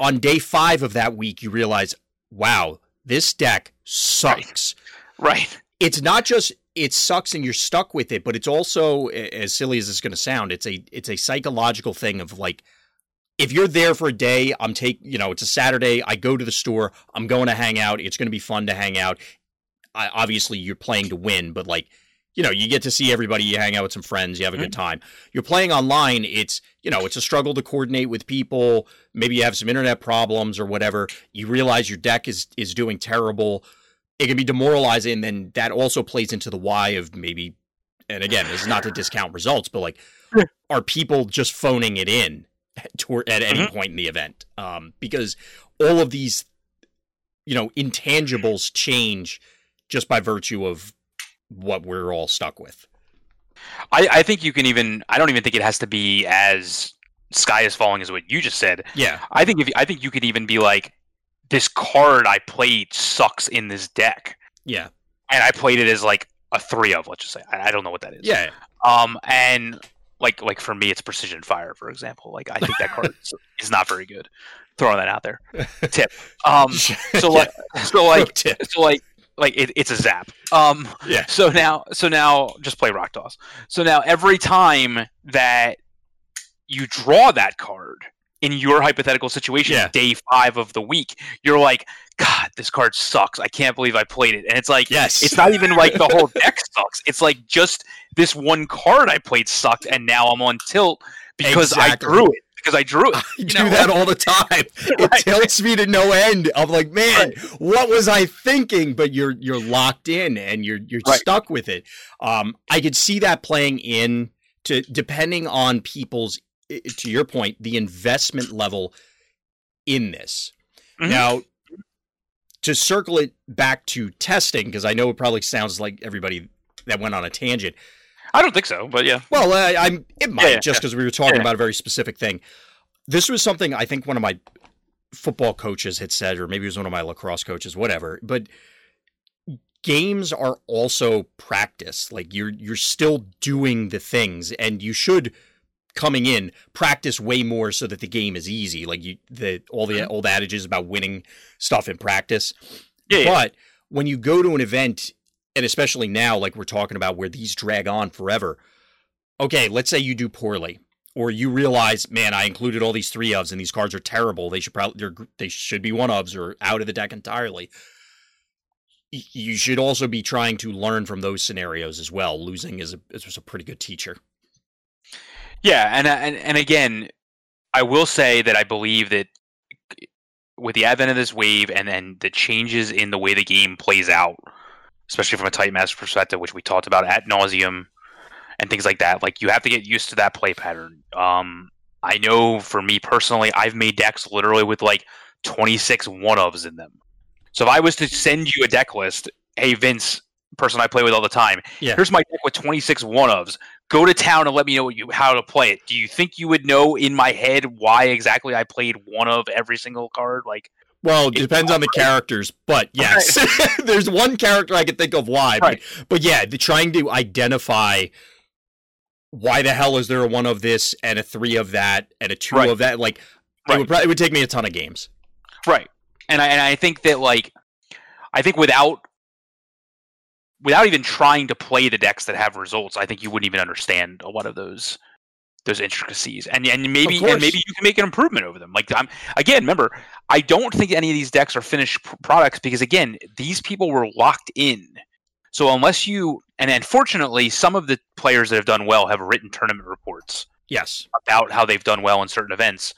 On day five of that week you realize wow this deck sucks. Right, right. it's not just it sucks and you're stuck with it but it's also as silly as it's going to sound it's a it's a psychological thing of like if you're there for a day i'm take you know it's a saturday i go to the store i'm going to hang out it's going to be fun to hang out obviously you're playing to win, but like you know, you get to see everybody, you hang out with some friends, you have a mm-hmm. good time. You're playing online, it's, you know, it's a struggle to coordinate with people. Maybe you have some internet problems or whatever. You realize your deck is is doing terrible. It can be demoralizing, and then that also plays into the why of maybe and again, this is not to discount results, but like are people just phoning it in <laughs> toward, at any mm-hmm. point in the event? Um, because all of these, you know, intangibles change just by virtue of what we're all stuck with. I, I think you can even. I don't even think it has to be as sky is falling as what you just said. Yeah. I think if I think you could even be like, this card I played sucks in this deck. Yeah. And I played it as like a three of, let's just say. I, I don't know what that is. Yeah. Um, and like like for me, it's precision fire, for example. Like I think that card <laughs> is not very good. Throwing that out there. <laughs> Tip. Um. <laughs> So like so like so like like it, it's a zap. Um, yeah. So now, so now, just play rock toss. So now, every time that you draw that card in your hypothetical situation, yeah. day five of the week, you're like, God, this card sucks. I can't believe I played it. And it's like, yes, it's not even like the whole deck <laughs> sucks. It's like just this one card I played sucked, and now I'm on tilt because exactly. I drew it because I drew it. I do know? that all the time. <laughs> It right. tilts me to no end. I'm like, man, right. what was I thinking? But you're you're locked in and you're you're right. stuck with it. Um, I could see that playing in to depending on people's to your point, the investment level in this. Mm-hmm. Now, to circle it back to testing, because I know it probably sounds like everybody that went on a tangent. I don't think so, but yeah. Well, uh, I'm. It might yeah, just because yeah. we were talking yeah. about a very specific thing. This was something I think one of my football coaches had said, or maybe it was one of my lacrosse coaches, whatever. But games are also practice. Like you're you're still doing the things, and you should coming in practice way more so that the game is easy. Like you, the all the mm-hmm. old adages about winning stuff in practice. Yeah, but when you go to an event and especially now, like we're talking about, where these drag on forever. Okay, let's say you do poorly, or you realize, man, I included all these three ofs, and these cards are terrible. They should probably they should be one ofs or out of the deck entirely. You should also be trying to learn from those scenarios as well. Losing is a is a pretty good teacher. Yeah, and uh, and and again, I will say that I believe that uh, with the advent of this wave and then the changes in the way the game plays out especially from a Titan Master perspective, which we talked about at nauseum and things like that. Like you have to get used to that play pattern. Um, I know for me personally, I've made decks literally with like 26 one ofs in them. So if I was to send you a deck list, hey Vince, person I play with all the time, yeah. here's my deck with 26 one ofs. Go to town and let me know you, how to play it. Do you think you would know in my head why exactly I played one of every single card? Like well, it depends on the characters, but yes, right. <laughs> there's one character I can think of why. Right. But, but yeah, the, trying to identify why the hell is there a one of this and a three of that and a two right. of that? Like, it would, it would take me a ton of games. Right, and I and I think that like I think without without even trying to play the decks that have results, I think you wouldn't even understand a lot of those those intricacies. And and maybe and maybe you can make an improvement over them. Like I'm again, remember, I don't think any of these decks are finished p- products because again, these people were locked in. So unless you and unfortunately, some of the players that have done well have written tournament reports. Yes. About how they've done well in certain events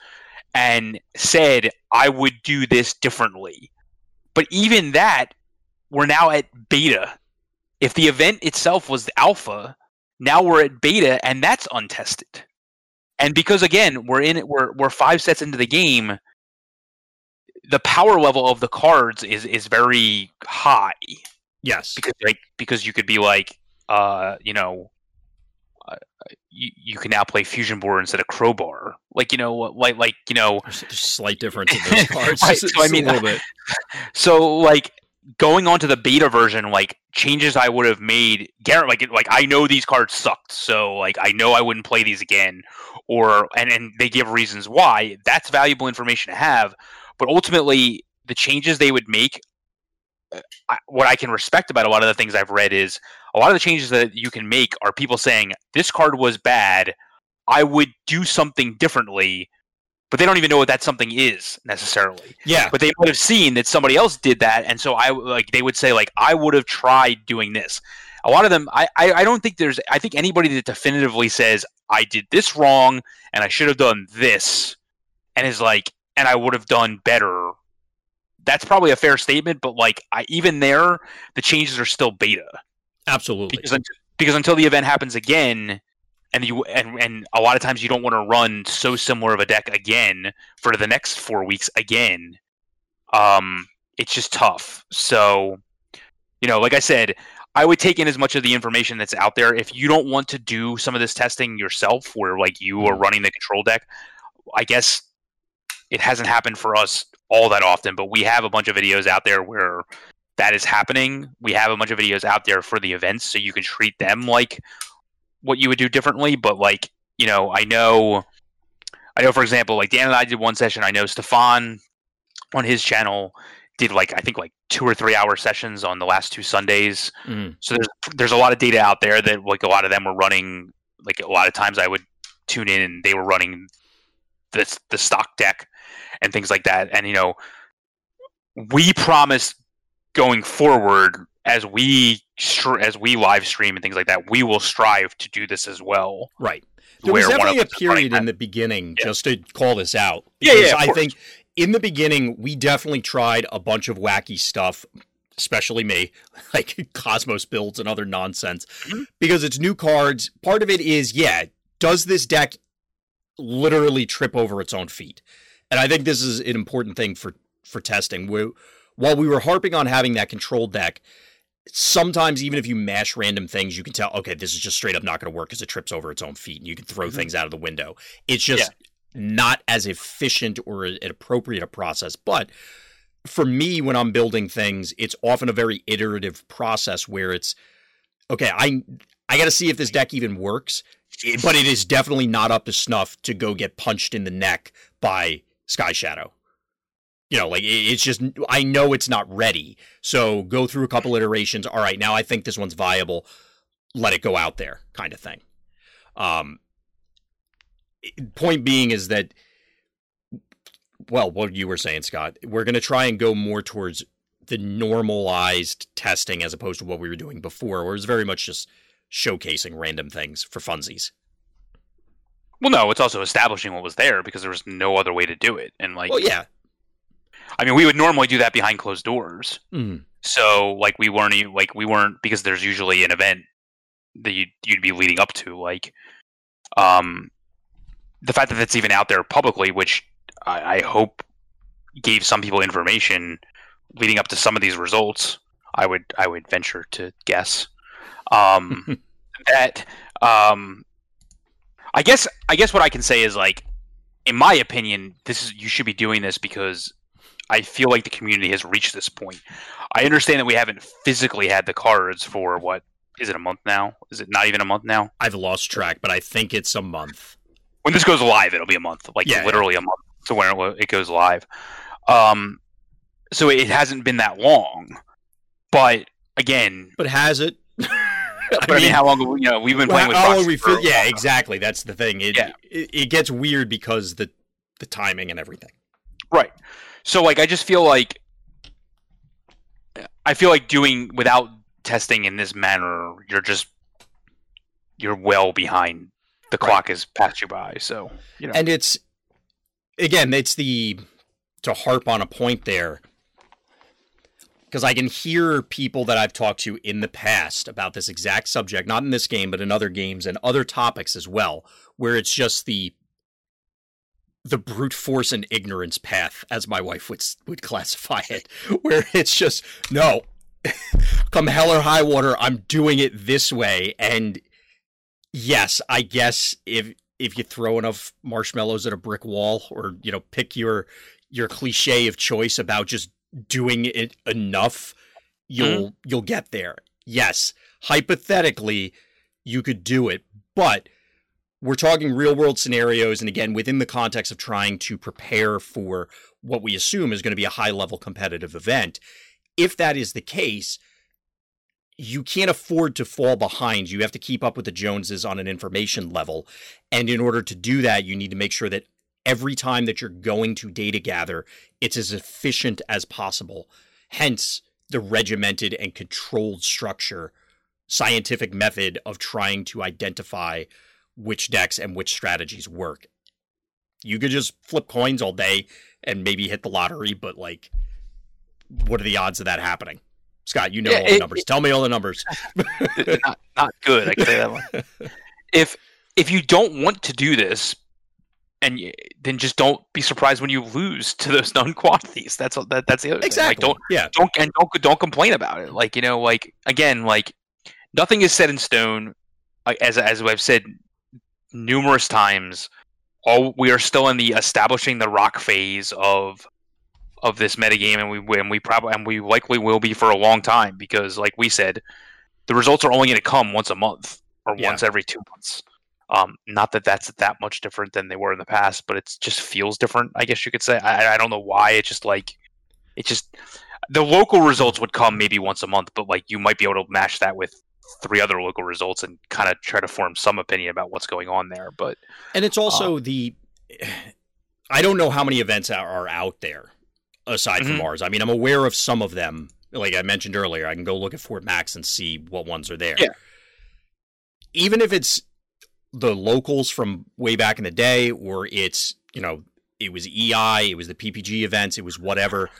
and said, I would do this differently. But even that, we're now at beta. If the event itself was the alpha, now we're at beta and that's untested. And because again, we're in it we're we're five sets into the game, the power level of the cards is is very high. Yes. Because like because you could be like uh, you know, uh, you, you can now play fusion board instead of crowbar. Like you know, like like you know, there's a slight difference in those <laughs> cards. right, so I mean, a little bit. <laughs> So like going on to the beta version, like changes I would have made, Garrett, like like I know these cards sucked, so like I know I wouldn't play these again, or and and they give reasons why. That's valuable information to have, but ultimately the changes they would make. Uh, I, what I can respect about a lot of the things I've read is a lot of the changes that you can make are people saying this card was bad. I would do something differently but they don't even know what that something is necessarily. Yeah. But they might have seen that somebody else did that, and so I like they would say like I would have tried doing this. A lot of them, I, I, I don't think there's. I think anybody that definitively says I did this wrong and I should have done this, and is like, and I would have done better. That's probably a fair statement, but like I, even there, the changes are still beta. Absolutely. Because, because until the event happens again, and you and and a lot of times you don't want to run so similar of a deck again for the next four weeks again. Um, it's just tough. So, you know, like I said, I would take in as much of the information that's out there. If you don't want to do some of this testing yourself, where like you are mm-hmm. running the control deck, I guess it hasn't happened for us all that often, but we have a bunch of videos out there where that is happening. We have a bunch of videos out there for the events, so you can treat them like what you would do differently, but like you know, I know, I know for example, like Dan and I did one session. I know Stefan on his channel did like I think like two or three hour sessions on the last two Sundays. Mm. So there's there's a lot of data out there that like a lot of them were running. Like a lot of times I would tune in and they were running this the stock deck and things like that. And you know, we promise going forward as we as we live stream and things like that, we will strive to do this as well. Right. There was definitely a period in the beginning, yeah. just to call this out. Yeah, yeah. I think in the beginning we definitely tried a bunch of wacky stuff, especially me, <laughs> like Cosmos builds and other nonsense, mm-hmm. because it's new cards. Part of it is, yeah, does this deck literally trip over its own feet? And I think this is an important thing for for testing. We, while we were harping on having that control deck, sometimes even if you mash random things, you can tell, okay, this is just straight up not going to work because it trips over its own feet and you can throw mm-hmm. things out of the window. It's just yeah. not as efficient or an appropriate a process. But for me, when I'm building things, it's often a very iterative process where it's, okay, I I got to see if this deck even works, but it is definitely not up to snuff to go get punched in the neck by Skyshadow you know, like it's just I know it's not ready. So go through a couple iterations. All right, now I think this one's viable. Let it go out there, kind of thing. Um, point being is that, well, what you were saying, Scott, we're going to try and go more towards the normalized testing as opposed to what we were doing before, where it was very much just showcasing random things for funsies. Well, no, it's also establishing what was there because there was no other way to do it, and like, well, yeah, I mean, we would normally do that behind closed doors. Mm. So like we weren't like we weren't because there's usually an event that you'd, you'd be leading up to. Like, um, the fact that that's even out there publicly, which I, I hope gave some people information leading up to some of these results. I would I would venture to guess um, <laughs> that um, I guess I guess what I can say is like in my opinion, this is you should be doing this because I feel like the community has reached this point. I understand that we haven't physically had the cards for what is it a month now? Is it not even a month now? I've lost track, but I think it's a month. When this goes live, it'll be a month, like yeah, literally yeah. a month to when it goes live. Um, so it hasn't been that long. but again, but has it? <laughs> I, mean, I mean, how long? You know, we've been playing well, with. How we yeah, exactly. That's the thing. It, yeah. it it gets weird because the the timing and everything. Right. So like, I just feel like I feel like doing without testing in this manner, you're just you're well behind. The right. clock has passed you by. So you know, and it's again, it's the to harp on a point there because I can hear people that I've talked to in the past about this exact subject, not in this game, but in other games and other topics as well, where it's just the the brute force and ignorance path, as my wife would would classify it, <laughs> where it's just no, <laughs> come hell or high water, I'm doing it this way, and yes, I guess if if you throw enough marshmallows at a brick wall, or you know, pick your your cliche of choice about just doing it enough, you'll mm-hmm. you'll get there. Yes, hypothetically, you could do it, but we're talking real world scenarios, and again, within the context of trying to prepare for what we assume is going to be a high level competitive event. If that is the case, you can't afford to fall behind. You have to keep up with the Joneses on an information level. And in order to do that, you need to make sure that every time that you're going to data gather, it's as efficient as possible. Hence, the regimented and controlled structure, scientific method of trying to identify which decks and which strategies work. You could just flip coins all day and maybe hit the lottery, but like, what are the odds of that happening? Scott, you know yeah, all the numbers. It, Tell me all the numbers. <laughs> not, not good. I can say that one. If if you don't want to do this, and you, then just don't be surprised when you lose to those <laughs> known quantities. That's that, that's the other exactly. Thing. Like, don't yeah. Don't and don't don't complain about it. Like you know, like again, like nothing is set in stone. As as I've said numerous times, all we are still in the establishing the rock phase of of this metagame, and we and we probably and we likely will be for a long time because, like we said, the results are only going to come once a month or yeah. once every two months. Um, not that that's that much different than they were in the past, but it just feels different. I guess you could say. I, I don't know why. It just like it just the local results would come maybe once a month, but like you might be able to match that with three other local results and kind of try to form some opinion about what's going on there. But and it's also uh, the <sighs> I don't know how many events are, are out there aside mm-hmm. from ours. I mean, I'm aware of some of them. Like I mentioned earlier, I can go look at Fort Max and see what ones are there. Yeah. Even if it's the locals from way back in the day, or it's you know it was EI, it was the PPG events, it was whatever.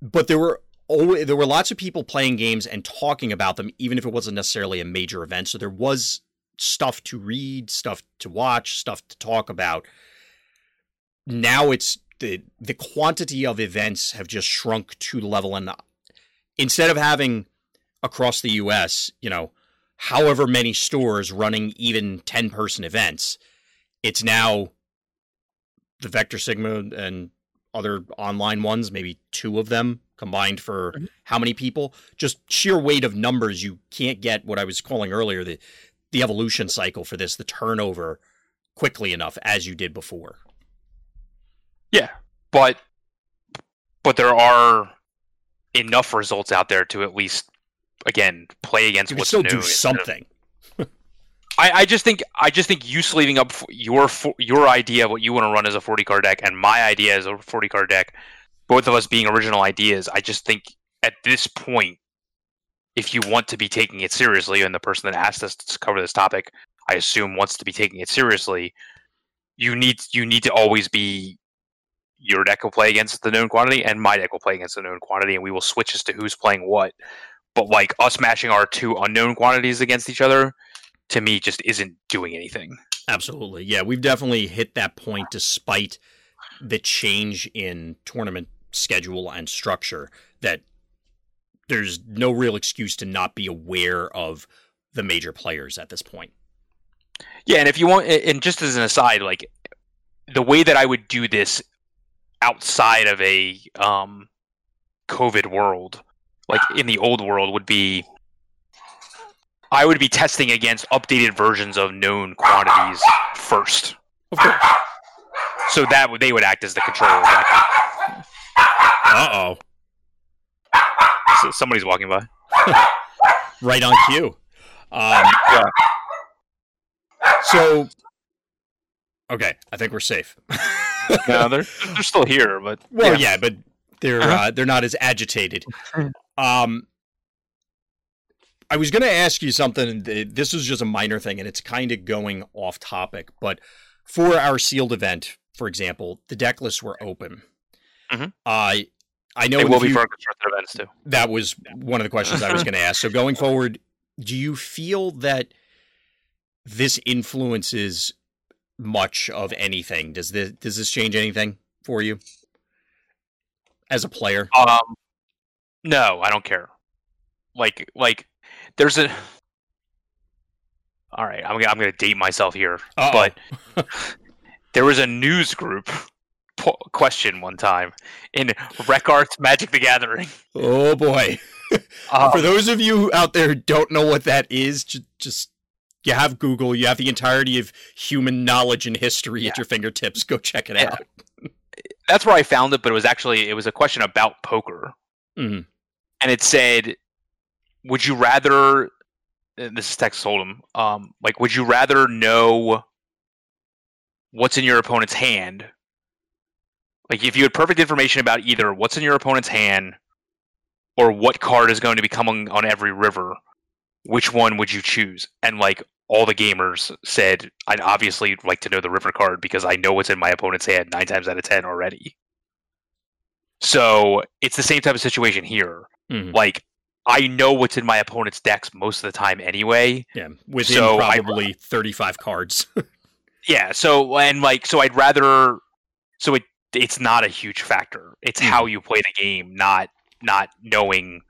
But there were always, there were lots of people playing games and talking about them, even if it wasn't necessarily a major event. So there was stuff to read, stuff to watch, stuff to talk about. Now it's the the quantity of events have just shrunk to the level, and instead of having across the U.S., you know, however many stores running even 10 person events. It's now the Vector Sigma and other online ones, maybe two of them combined for mm-hmm. how many people? Just sheer weight of numbers, you can't get what I was calling earlier the the evolution cycle for this, the turnover quickly enough as you did before. Yeah, but but there are enough results out there to at least again play against you what's still new. do something. <laughs> I, I just think I just think you sleeving up your your idea of what you want to run as a forty card deck and my idea as a forty card deck, both of us being original ideas. I just think at this point, if you want to be taking it seriously, and the person that asked us to cover this topic, I assume wants to be taking it seriously, you need you need to always be your deck will play against the known quantity and my deck will play against the known quantity and we will switch as to who's playing what but like us matching our two unknown quantities against each other to me just isn't doing anything. Absolutely. Yeah, we've definitely hit that point despite the change in tournament schedule and structure that there's no real excuse to not be aware of the major players at this point. Yeah, and if you want and just as an aside like the way that I would do this outside of a um COVID world like in the old world would be I would be testing against updated versions of known quantities first. So that they would act as the controller. Uh oh. somebody's walking by. <laughs> right on cue. Um, yeah. So, okay, I think we're safe. <laughs> no, they're they're still here, but well, yeah, yeah but they're uh-huh. uh, they're not as agitated. Um, I was going to ask you something. This is just a minor thing, and it's kind of going off topic. But for our sealed event, for example, the deck lists were open. Mm-hmm. Uh, I know they will be for constructed events too. That was one of the questions I was going to ask. So going <laughs> forward, do you feel that this influences much of anything? Does this does this change anything for you as a player? Um, no, I don't care. Like like there's a. <laughs> All right, I'm I'm gonna date myself here, Uh-oh. but <laughs> there was a news group question one time in Rec Arts Magic the Gathering. Oh boy. <laughs> Um, For those of you out there who don't know what that is, just, just you have Google, you have the entirety of human knowledge and history yeah. at your fingertips. Go check it yeah. out. <laughs> That's where I found it, but it was actually it was a question about poker, mm-hmm. and it said, "Would you rather?" This is Texas Hold'em. Um, like, would you rather know what's in your opponent's hand like if you had perfect information about either what's in your opponent's hand or what card is going to be coming on every river, which one would you choose? And like all the gamers said, I'd obviously like to know the river card because I know what's in my opponent's hand nine times out of ten already. So it's the same type of situation here. Mm-hmm. Like I know what's in my opponent's decks most of the time anyway. Yeah, within so probably I, 35 cards. <laughs> yeah, so and like so I'd rather so it it's not a huge factor. It's how you play the game, not not knowing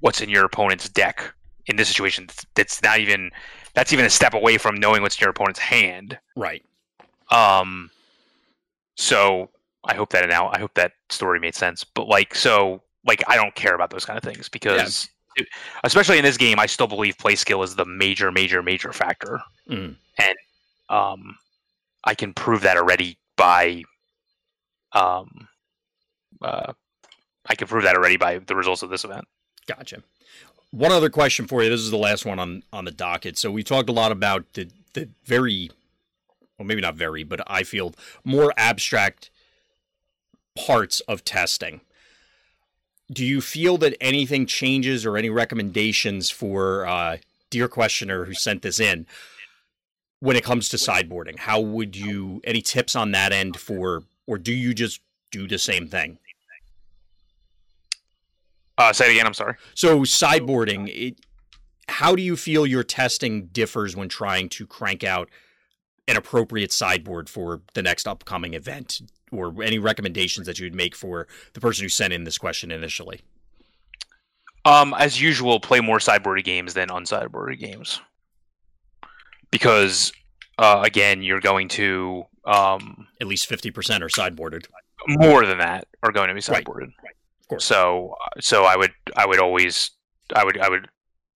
what's in your opponent's deck in this situation. That's not even that's even a step away from knowing what's in your opponent's hand. Right. Um. So I hope that now I hope that story made sense. But like so like I don't care about those kind of things because yeah. especially in this game, I still believe play skill is the major, major, major factor, mm. and um, I can prove that already by um, uh, I can prove that already by the results of this event. Gotcha. One other question for you. This is the last one on on the docket. So we talked a lot about the the very, well, maybe not very, but I feel more abstract parts of testing. Do you feel that anything changes or any recommendations for uh, dear questioner who sent this in when it comes to sideboarding? How would you any tips on that end for or do you just do the same thing? Uh, say it again. I'm sorry. So sideboarding, it, how do you feel your testing differs when trying to crank out an appropriate sideboard for the next upcoming event, or any recommendations that you would make for the person who sent in this question initially? Um, as usual, play more sideboarded games than unsideboarded games, because uh, again, you're going to um, At least fifty percent are sideboarded. More than that are going to be sideboarded. Right. right. Of course. So, so I would, I would always, I would, I would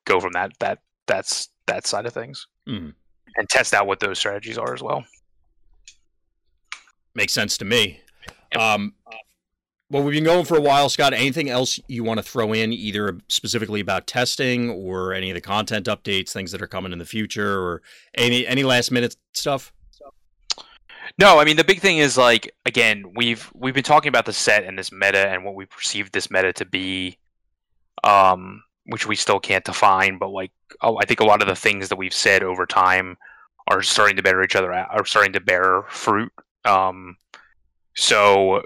go from that, that, that's that side of things, mm. and test out what those strategies are as well. Makes sense to me. Um, well, we've been going for a while, Scott. Anything else you want to throw in, either specifically about testing or any of the content updates, things that are coming in the future, or any any last minute stuff? No, I mean the big thing is like again, we've we've been talking about the set and this meta and what we perceive this meta to be, um, which we still can't define. But like, oh, I think a lot of the things that we've said over time are starting to bear each other out, are starting to bear fruit. Um, so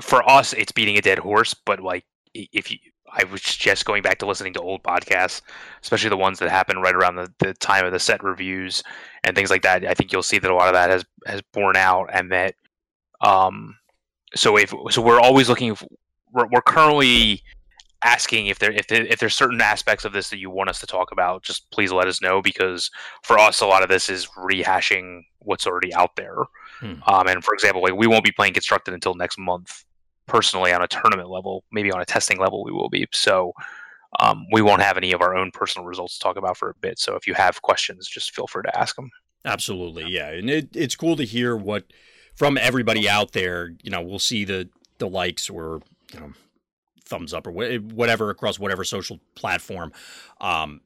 for us, it's beating a dead horse. But like, if you I was just going back to listening to old podcasts, especially the ones that happened right around the, the time of the set reviews and things like that. I think you'll see that a lot of that has has borne out, and that um, so if so, we're always looking. We're, we're currently asking if there if there, if there's certain aspects of this that you want us to talk about. Just please let us know because for us, a lot of this is rehashing what's already out there. Hmm. Um, and for example, like we won't be playing constructed until next month personally on a tournament level, maybe on a testing level, we will be. So um, we won't have any of our own personal results to talk about for a bit. So if you have questions, just feel free to ask them. Absolutely, yeah, and it, it's cool to hear what from everybody out there. You know, we'll see the the likes or you know thumbs up or whatever across whatever social platform. Um,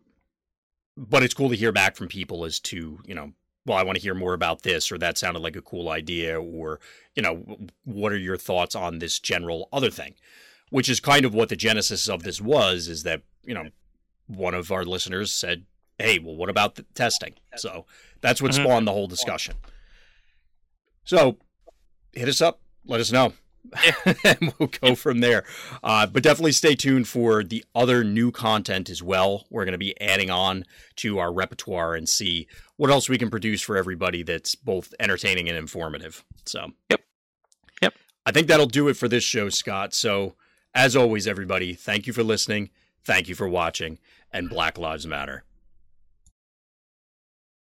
but it's cool to hear back from people as to you know well, I want to hear more about this, or that sounded like a cool idea, or, you know, what are your thoughts on this general other thing? Which is kind of what the genesis of this was, is that, you know, one of our listeners said, hey, well, what about the testing? So that's what mm-hmm. spawned the whole discussion. So hit us up, let us know. <laughs> and we'll go from there. Uh, but definitely stay tuned for the other new content as well. We're going to be adding on to our repertoire and see what else we can produce for everybody that's both entertaining and informative. So, yep. Yep. I think that'll do it for this show, Scott. So, as always, everybody, thank you for listening. Thank you for watching. And Black Lives Matter.